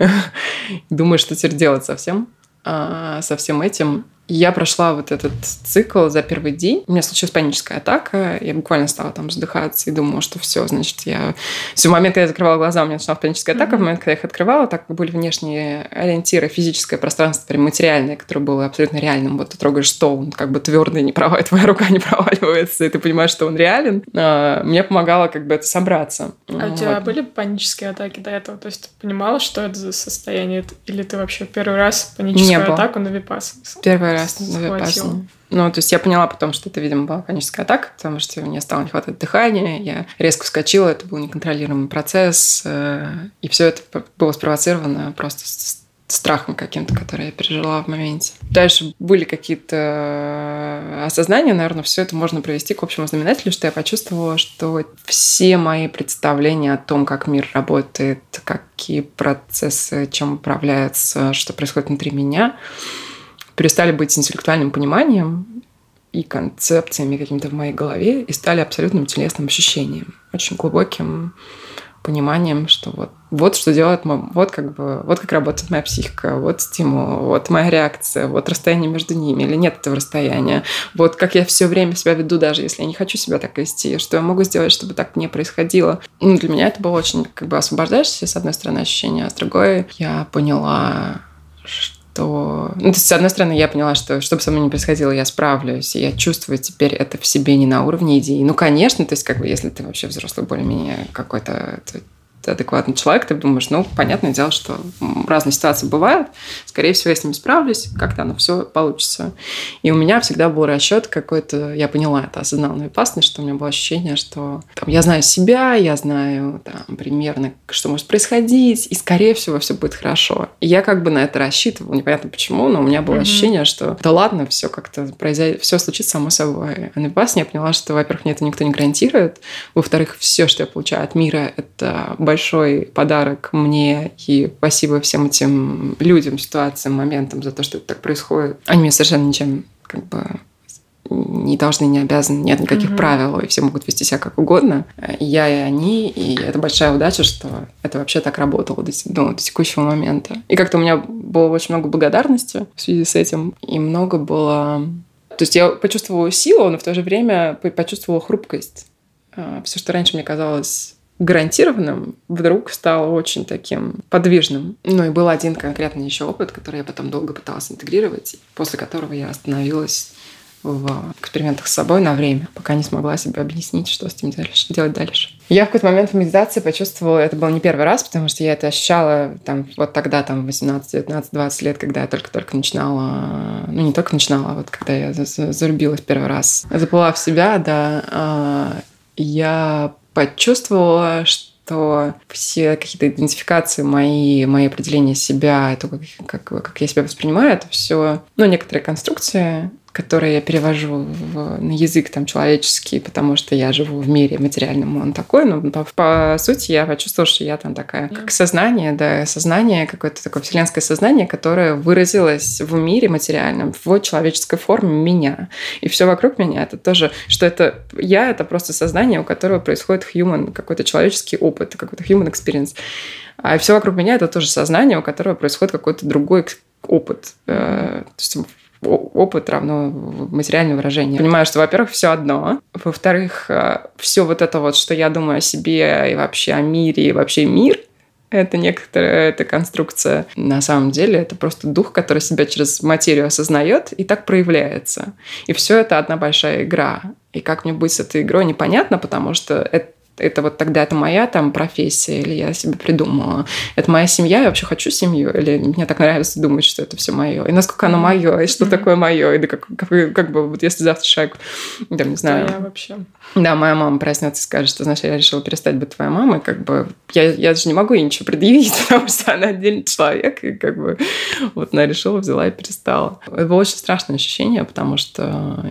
Думаешь, что теперь делать совсем. А, со всем этим. Я прошла вот этот цикл за первый день. У меня случилась паническая атака. Я буквально стала там задыхаться и думала, что все, значит, я... Все, в момент, когда я закрывала глаза, у меня началась паническая атака. Mm-hmm. В момент, когда я их открывала, так были внешние ориентиры, физическое пространство, прям материальное, которое было абсолютно реальным. Вот ты трогаешь стол, он как бы твердый, не права, твоя рука не проваливается, и ты понимаешь, что он реален. А, мне помогало как бы это собраться. А у тебя были панические атаки до этого? То есть ты понимала, что это за состояние? Или ты вообще первый раз паническую атаку на випас? Первый на випассане. Ну, то есть я поняла потом, что это, видимо, была паническая атака, потому что мне стало не хватать дыхания, я резко вскочила, это был неконтролируемый процесс, э, и все это было спровоцировано просто страхом каким-то, который я пережила в моменте. Дальше были какие-то э, осознания, наверное, все это можно провести к общему знаменателю, что я почувствовала, что все мои представления о том, как мир работает, какие процессы, чем управляются, что происходит внутри меня, перестали быть интеллектуальным пониманием и концепциями какими-то в моей голове и стали абсолютным телесным ощущением, очень глубоким пониманием, что вот, вот что делает, вот как бы, вот как работает моя психика, вот стимул, вот моя реакция, вот расстояние между ними или нет этого расстояния, вот как я все время себя веду, даже если я не хочу себя так вести, что я могу сделать, чтобы так не происходило. Ну, для меня это было очень как бы освобождающее, с одной стороны, ощущение, а с другой я поняла, что что... Ну, то есть, с одной стороны, я поняла, что что бы со мной ни происходило, я справлюсь, и я чувствую теперь это в себе не на уровне идеи. Ну, конечно, то есть, как бы, если ты вообще взрослый более-менее какой-то адекватный человек, ты думаешь, ну, понятное дело, что разные ситуации бывают, скорее всего, я с ними справлюсь, как-то оно все получится. И у меня всегда был расчет какой-то, я поняла это, осознала на что у меня было ощущение, что там, я знаю себя, я знаю там, примерно, что может происходить, и, скорее всего, все будет хорошо. И я как бы на это рассчитывала, непонятно почему, но у меня было mm-hmm. ощущение, что да ладно, все как-то произойдет, все случится само собой. А на я поняла, что, во-первых, мне это никто не гарантирует, во-вторых, все, что я получаю от мира, это большое большой подарок мне и спасибо всем этим людям, ситуациям, моментам за то, что это так происходит. Они мне совершенно ничем как бы не должны, не обязаны, нет никаких mm-hmm. правил, и все могут вести себя как угодно. И я и они, и это большая удача, что это вообще так работало до, ну, до текущего момента. И как-то у меня было очень много благодарности в связи с этим, и много было... То есть я почувствовала силу, но в то же время почувствовала хрупкость. А, все, что раньше мне казалось гарантированным, вдруг стало очень таким подвижным. Ну и был один конкретный еще опыт, который я потом долго пыталась интегрировать, после которого я остановилась в экспериментах с собой на время, пока не смогла себе объяснить, что с этим дальше, делать дальше. Я в какой-то момент в медитации почувствовала, это был не первый раз, потому что я это ощущала там, вот тогда, там, 18, 19, 20 лет, когда я только-только начинала, ну, не только начинала, а вот когда я зарубилась первый раз, заплыла в себя, да, а, я почувствовала, что все какие-то идентификации мои, мои определения себя, то, как, как, как я себя воспринимаю, это все, ну, некоторые конструкции, которые я перевожу в, на язык там человеческий, потому что я живу в мире материальном, он такой, но по, по сути я почувствовала, что я там такая, как сознание, да, сознание, какое-то такое вселенское сознание, которое выразилось в мире материальном, в человеческой форме меня. И все вокруг меня это тоже, что это я, это просто сознание, у которого происходит human, какой-то человеческий опыт, какой-то human experience. А все вокруг меня это тоже сознание, у которого происходит какой-то другой опыт. Э, то есть опыт равно материальное выражение. Понимаю, что, во-первых, все одно. Во-вторых, э, все вот это вот, что я думаю о себе и вообще о мире, и вообще мир, это некоторая эта конструкция. На самом деле это просто дух, который себя через материю осознает и так проявляется. И все это одна большая игра. И как мне быть с этой игрой, непонятно, потому что это это вот тогда это моя там профессия, или я себе придумала. Это моя семья, я вообще хочу семью, или мне так нравится думать, что это все мое. И насколько оно мое, и что mm-hmm. такое мое, и да как, как, как бы вот если завтра человек, там, не знаю. Твоя вообще. Да, моя мама проснется и скажет, что, значит, я решила перестать быть твоей мамой, как бы я, я же не могу ей ничего предъявить, потому что она отдельный человек, и как бы вот она решила, взяла и перестала. Это было очень страшное ощущение, потому что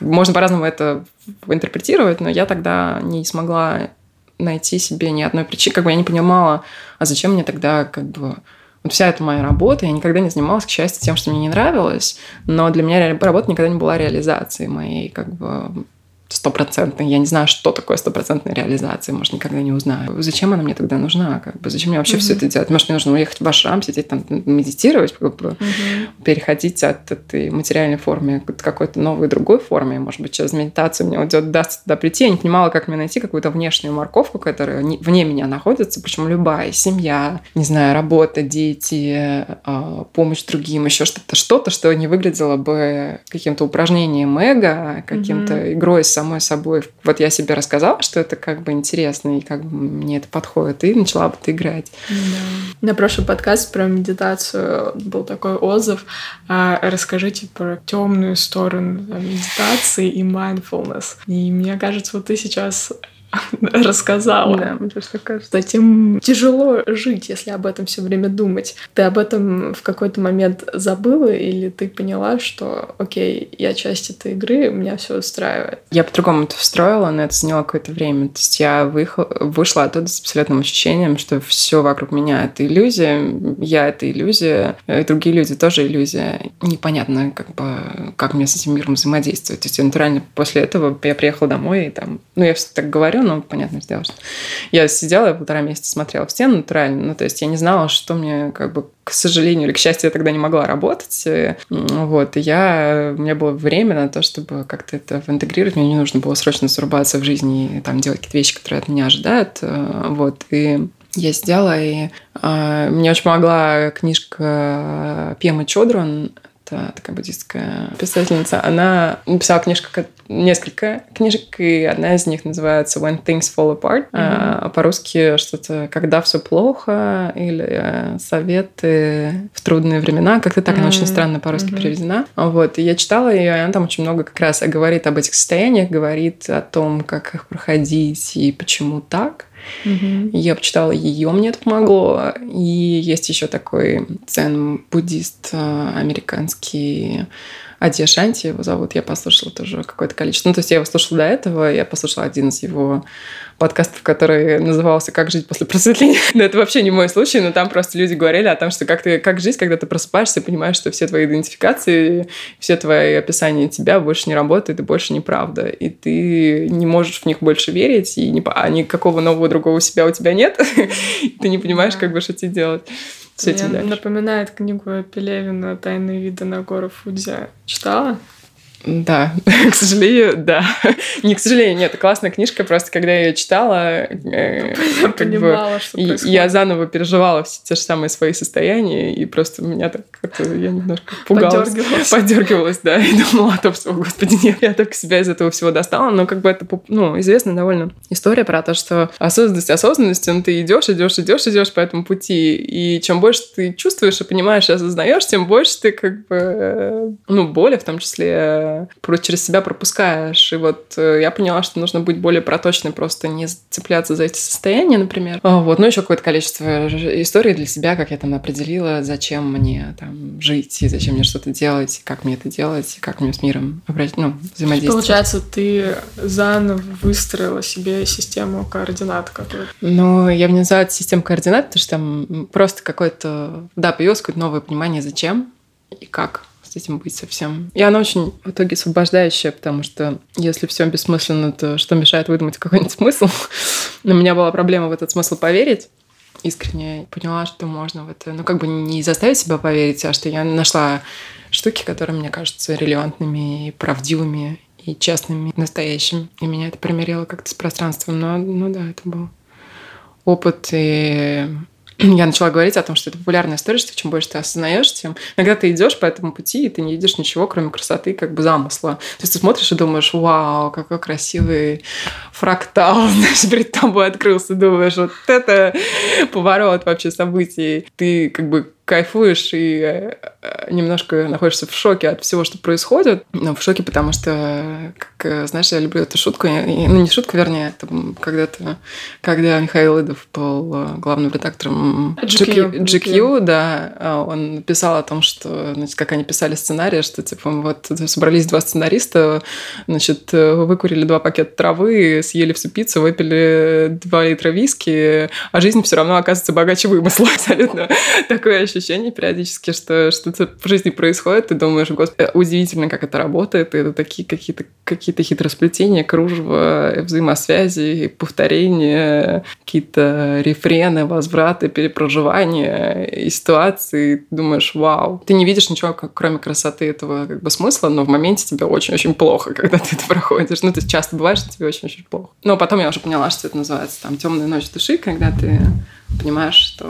можно по-разному это интерпретировать, но я тогда не смогла найти себе ни одной причины. Как бы я не понимала, а зачем мне тогда как бы... Вот вся эта моя работа, я никогда не занималась, к счастью, тем, что мне не нравилось, но для меня работа никогда не была реализацией моей как бы стопроцентной. Я не знаю, что такое стопроцентная реализация, может, никогда не узнаю. Зачем она мне тогда нужна? Как бы, зачем мне вообще mm-hmm. все это делать? Может, мне нужно уехать в ашрам, сидеть там, медитировать, как бы, mm-hmm. переходить от этой материальной формы к какой-то новой другой форме. Может быть, через медитацию мне удастся даст туда прийти. Я не понимала, как мне найти какую-то внешнюю морковку, которая вне меня находится, причем любая семья, не знаю, работа, дети, а, помощь другим, еще что-то, что-то, что не выглядело бы каким-то упражнением эго, каким-то mm-hmm. игрой с самой собой. Вот я себе рассказала, что это как бы интересно, и как бы мне это подходит, и начала бы это играть. Да. На прошлый подкаст про медитацию был такой отзыв. А, расскажите про темную сторону медитации и mindfulness. И мне кажется, вот ты сейчас рассказала. Да, мне тоже так кажется. Затем тяжело жить, если об этом все время думать. Ты об этом в какой-то момент забыла или ты поняла, что окей, я часть этой игры, меня все устраивает? Я по-другому это встроила, но это заняло какое-то время. То есть я выехала, вышла оттуда с абсолютным ощущением, что все вокруг меня это иллюзия, я это иллюзия, и другие люди тоже иллюзия. Непонятно, как бы, как мне с этим миром взаимодействовать. То есть натурально после этого я приехала домой и там, ну я все так говорю, ну, понятно, сделала, что... Я сидела, я полтора месяца смотрела в стену натурально, ну, то есть я не знала, что мне, как бы, к сожалению или к счастью, я тогда не могла работать. Вот, и я... У меня было время на то, чтобы как-то это интегрировать. Мне не нужно было срочно зарубаться в жизни и там делать какие-то вещи, которые от меня ожидают. Э, вот, и я сидела, и э, мне очень помогла книжка Пема Чодрон это такая буддистская писательница, она написала книжку, несколько книжек, и одна из них называется When Things Fall Apart, mm-hmm. а по-русски что-то «Когда все плохо» или э, «Советы в трудные времена», как-то так, mm-hmm. она очень странно по-русски mm-hmm. переведена. Вот, и я читала ее, и она там очень много как раз говорит об этих состояниях, говорит о том, как их проходить и почему так. Угу. Я почитала ее, мне это помогло. И есть еще такой дзен-буддист э, американский Адья Шанти его зовут, я послушала тоже какое-то количество. Ну, то есть я его слушала до этого, я послушала один из его подкастов, который назывался «Как жить после просветления». но это вообще не мой случай, но там просто люди говорили о том, что как, ты, как жить, когда ты просыпаешься, понимаешь, что все твои идентификации, все твои описания тебя больше не работают и больше неправда. И ты не можешь в них больше верить, и ни, а никакого нового другого себя у тебя нет. ты не понимаешь, как бы, что тебе делать Мне напоминает книгу Пелевина «Тайные виды на гору Фудзи». Читала? Да, к сожалению, да. Не к сожалению, нет, это классная книжка, просто когда я ее читала, э, я понимала, бы, что происходит. я заново переживала все те же самые свои состояния, и просто меня так как-то, я немножко пугалась. Подергивалась. Подергивалась, да, и думала о том, что, господи, нет, я только себя из этого всего достала, но как бы это, ну, известная довольно история про то, что осознанность осознанность, ну, ты идешь, идешь, идешь, идешь по этому пути, и чем больше ты чувствуешь и понимаешь, и осознаешь, тем больше ты как бы, э, ну, боли в том числе через себя пропускаешь. И вот э, я поняла, что нужно быть более проточной, просто не цепляться за эти состояния, например. А, вот. Ну, еще какое-то количество историй для себя, как я там определила, зачем мне там жить, и зачем мне что-то делать, и как мне это делать, и как мне с миром обращать, ну, взаимодействовать. Получается, ты заново выстроила себе систему координат какую-то. Ну, я бы не называю это систему координат, потому что там просто какое-то, да, появилось какое-то новое понимание, зачем и как этим быть совсем. И она очень в итоге освобождающая, потому что если все бессмысленно, то что мешает выдумать какой-нибудь смысл? У меня была проблема в этот смысл поверить искренне поняла, что можно в это, ну, как бы не заставить себя поверить, а что я нашла штуки, которые мне кажутся релевантными и правдивыми и честными, настоящими. И меня это примерило как-то с пространством. Но, ну да, это был опыт и я начала говорить о том, что это популярная история, что чем больше ты осознаешь, тем иногда ты идешь по этому пути, и ты не видишь ничего, кроме красоты, как бы замысла. То есть ты смотришь и думаешь, вау, какой красивый фрактал, знаешь, перед тобой открылся, думаешь, вот это поворот вообще событий. Ты как бы кайфуешь и э, немножко находишься в шоке от всего, что происходит. Но в шоке, потому что, как, э, знаешь, я люблю эту шутку. Ну, не шутку, вернее, когда-то, когда Михаил Идов был э, главным редактором GQ, GQ, GQ да, а он писал о том, что, значит, как они писали сценарий, что, типа, вот собрались два сценариста, значит, выкурили два пакета травы, съели всю пиццу, выпили два литра виски, а жизнь все равно оказывается богаче вымысла. Абсолютно такое ощущение периодически, что что-то в жизни происходит, ты думаешь, господи, удивительно, как это работает, и это такие какие-то какие хитросплетения, кружева, взаимосвязи, повторения, какие-то рефрены, возвраты, перепроживания и ситуации. Ты думаешь, вау. Ты не видишь ничего, кроме красоты этого как бы смысла, но в моменте тебе очень-очень плохо, когда ты это проходишь. Ну, ты часто бываешь, что тебе очень-очень плохо. Но потом я уже поняла, что это называется там темная ночь души, когда ты понимаешь, что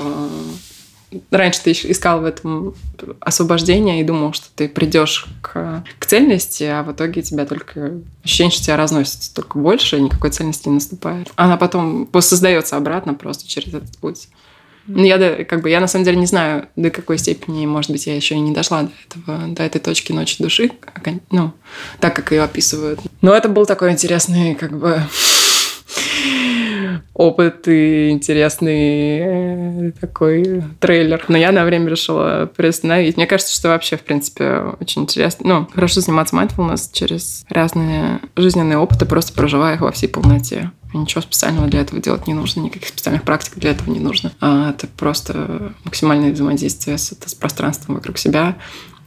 раньше ты искал в этом освобождение и думал, что ты придешь к, к цельности, а в итоге тебя только ощущение, что тебя разносится только больше, и никакой цельности не наступает. Она потом создается обратно просто через этот путь. Но я, как бы, я на самом деле не знаю, до какой степени, может быть, я еще и не дошла до этого, до этой точки ночи души, ну, так, как ее описывают. Но это был такой интересный, как бы, опыт и интересный э, такой трейлер. Но я на время решила приостановить. Мне кажется, что вообще, в принципе, очень интересно. Ну, хорошо заниматься mindfulness через разные жизненные опыты, просто проживая их во всей полноте. И ничего специального для этого делать не нужно, никаких специальных практик для этого не нужно. А это просто максимальное взаимодействие с, это, с пространством вокруг себя,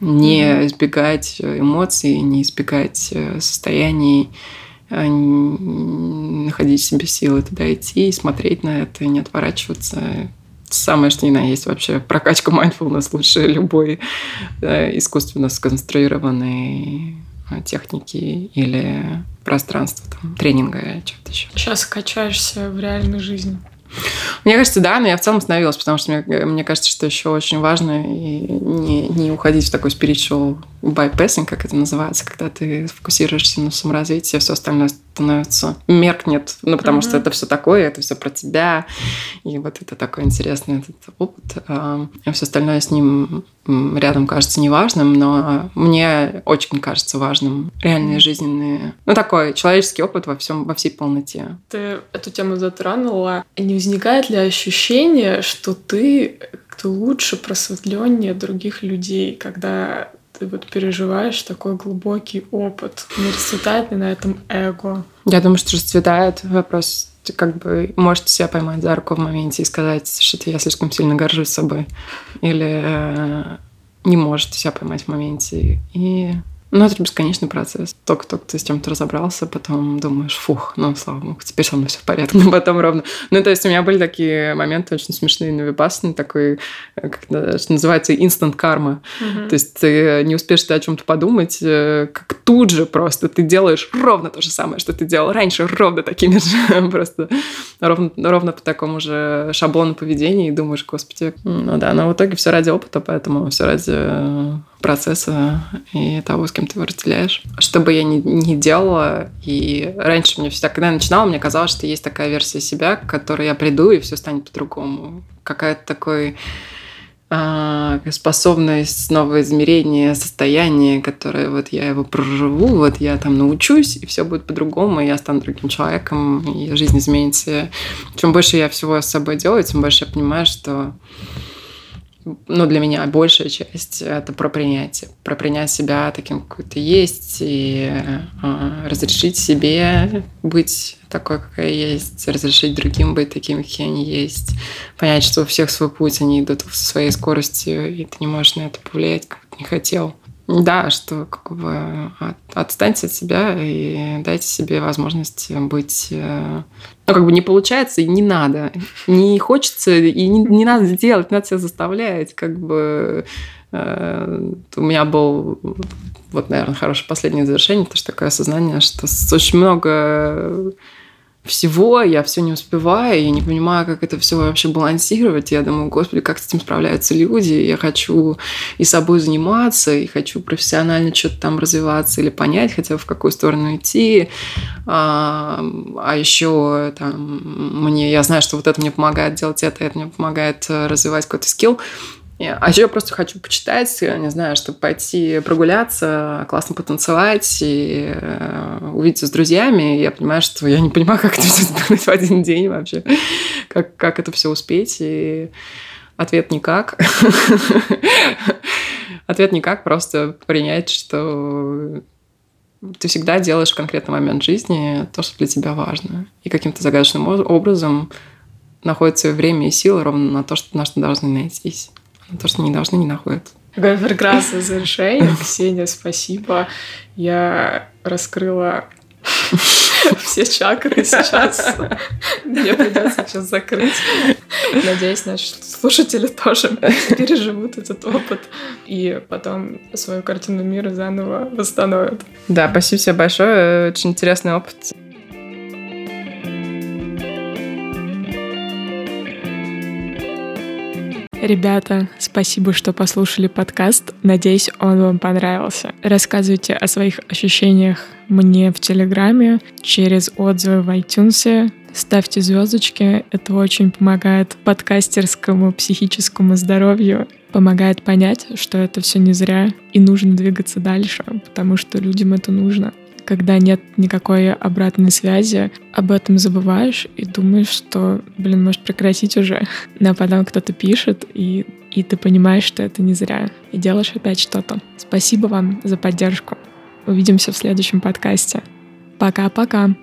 не избегать эмоций, не избегать э, состояний, находить в себе силы туда идти и смотреть на это, и не отворачиваться. Самое, что ни на есть вообще прокачка mindfulness лучше любой да, искусственно сконструированной а, техники или пространства, там, тренинга чего-то еще. Сейчас качаешься в реальной жизни. Мне кажется, да, но я в целом остановилась, потому что мне, мне кажется, что еще очень важно не, не уходить в такой spiritual bypassing, как это называется, когда ты фокусируешься на саморазвитии, а все остальное становится меркнет, ну, потому mm-hmm. что это все такое, это все про тебя, и вот это такой интересный этот опыт. А все остальное с ним рядом кажется неважным, но мне очень кажется важным реальные жизненные, ну, такой человеческий опыт во всем, во всей полноте. Ты эту тему затронула. Не возникает ли ощущение, что ты ты лучше, просветленнее других людей, когда ты вот переживаешь такой глубокий опыт. Не расцветает ли на этом эго? Я думаю, что расцветает. Вопрос, ты как бы можете себя поймать за руку в моменте и сказать, что я слишком сильно горжусь собой. Или э, не можете себя поймать в моменте. И ну, это бесконечный процесс. Только-только ты с чем-то разобрался, потом думаешь, фух, ну, слава богу, теперь со мной все в порядке. Потом ровно. Ну, то есть у меня были такие моменты очень смешные на випассане, такой, как что называется, instant карма. Mm-hmm. То есть ты не успеешь ты о чем-то подумать, э, как тут же просто ты делаешь ровно то же самое, что ты делал раньше, ровно такими же, просто ровно, ровно по такому же шаблону поведения, и думаешь, господи, ну да, но в итоге все ради опыта, поэтому все ради процесса и того, с кем ты его разделяешь. Что бы я ни, ни делала, и раньше мне всегда, когда я начинала, мне казалось, что есть такая версия себя, к которой я приду, и все станет по-другому. Какая-то такой а, способность, новое измерение, состояние, которое вот я его проживу, вот я там научусь, и все будет по-другому, и я стану другим человеком, и жизнь изменится. Чем больше я всего с собой делаю, тем больше я понимаю, что ну, для меня большая часть — это про принятие. Про принять себя таким, какой ты есть, и э, разрешить себе быть такой, какая есть, разрешить другим быть такими, какие они есть, понять, что у всех свой путь, они идут со своей скоростью, и ты не можешь на это повлиять, как ты не хотел. Да, что как бы отстаньте от себя и дайте себе возможность быть... Ну, как бы не получается и не надо. Не хочется и не, не надо делать, надо себя заставлять. Как бы э, у меня был вот, наверное, хорошее последнее завершение, потому что такое осознание, что очень много всего, я все не успеваю, я не понимаю, как это все вообще балансировать. Я думаю, господи, как с этим справляются люди. Я хочу и собой заниматься, и хочу профессионально что-то там развиваться или понять, хотя бы в какую сторону идти. А, а еще там мне, я знаю, что вот это мне помогает делать это, это мне помогает э, развивать какой-то скилл. А еще я просто хочу почитать, не знаю, чтобы пойти прогуляться, классно потанцевать и э, увидеться с друзьями. И я понимаю, что я не понимаю, как это все сделать в один день вообще. Как, как это все успеть. И ответ никак. Ответ никак, просто принять, что ты всегда делаешь в конкретный момент жизни то, что для тебя важно. И каким-то загадочным образом находится время и силы ровно на то, что, на что должны найтись. То, что не должны, не находят. Какое прекрасное завершение. Ксения, спасибо. Я раскрыла все чакры сейчас. Мне придется сейчас закрыть. Надеюсь, наши слушатели тоже переживут этот опыт и потом свою картину мира заново восстановят. Да, спасибо тебе большое. Очень интересный опыт. Ребята, спасибо, что послушали подкаст. Надеюсь, он вам понравился. Рассказывайте о своих ощущениях мне в Телеграме, через отзывы в iTunes. Ставьте звездочки, это очень помогает подкастерскому психическому здоровью, помогает понять, что это все не зря и нужно двигаться дальше, потому что людям это нужно когда нет никакой обратной связи, об этом забываешь и думаешь, что, блин, может прекратить уже. Но потом кто-то пишет, и, и ты понимаешь, что это не зря. И делаешь опять что-то. Спасибо вам за поддержку. Увидимся в следующем подкасте. Пока-пока.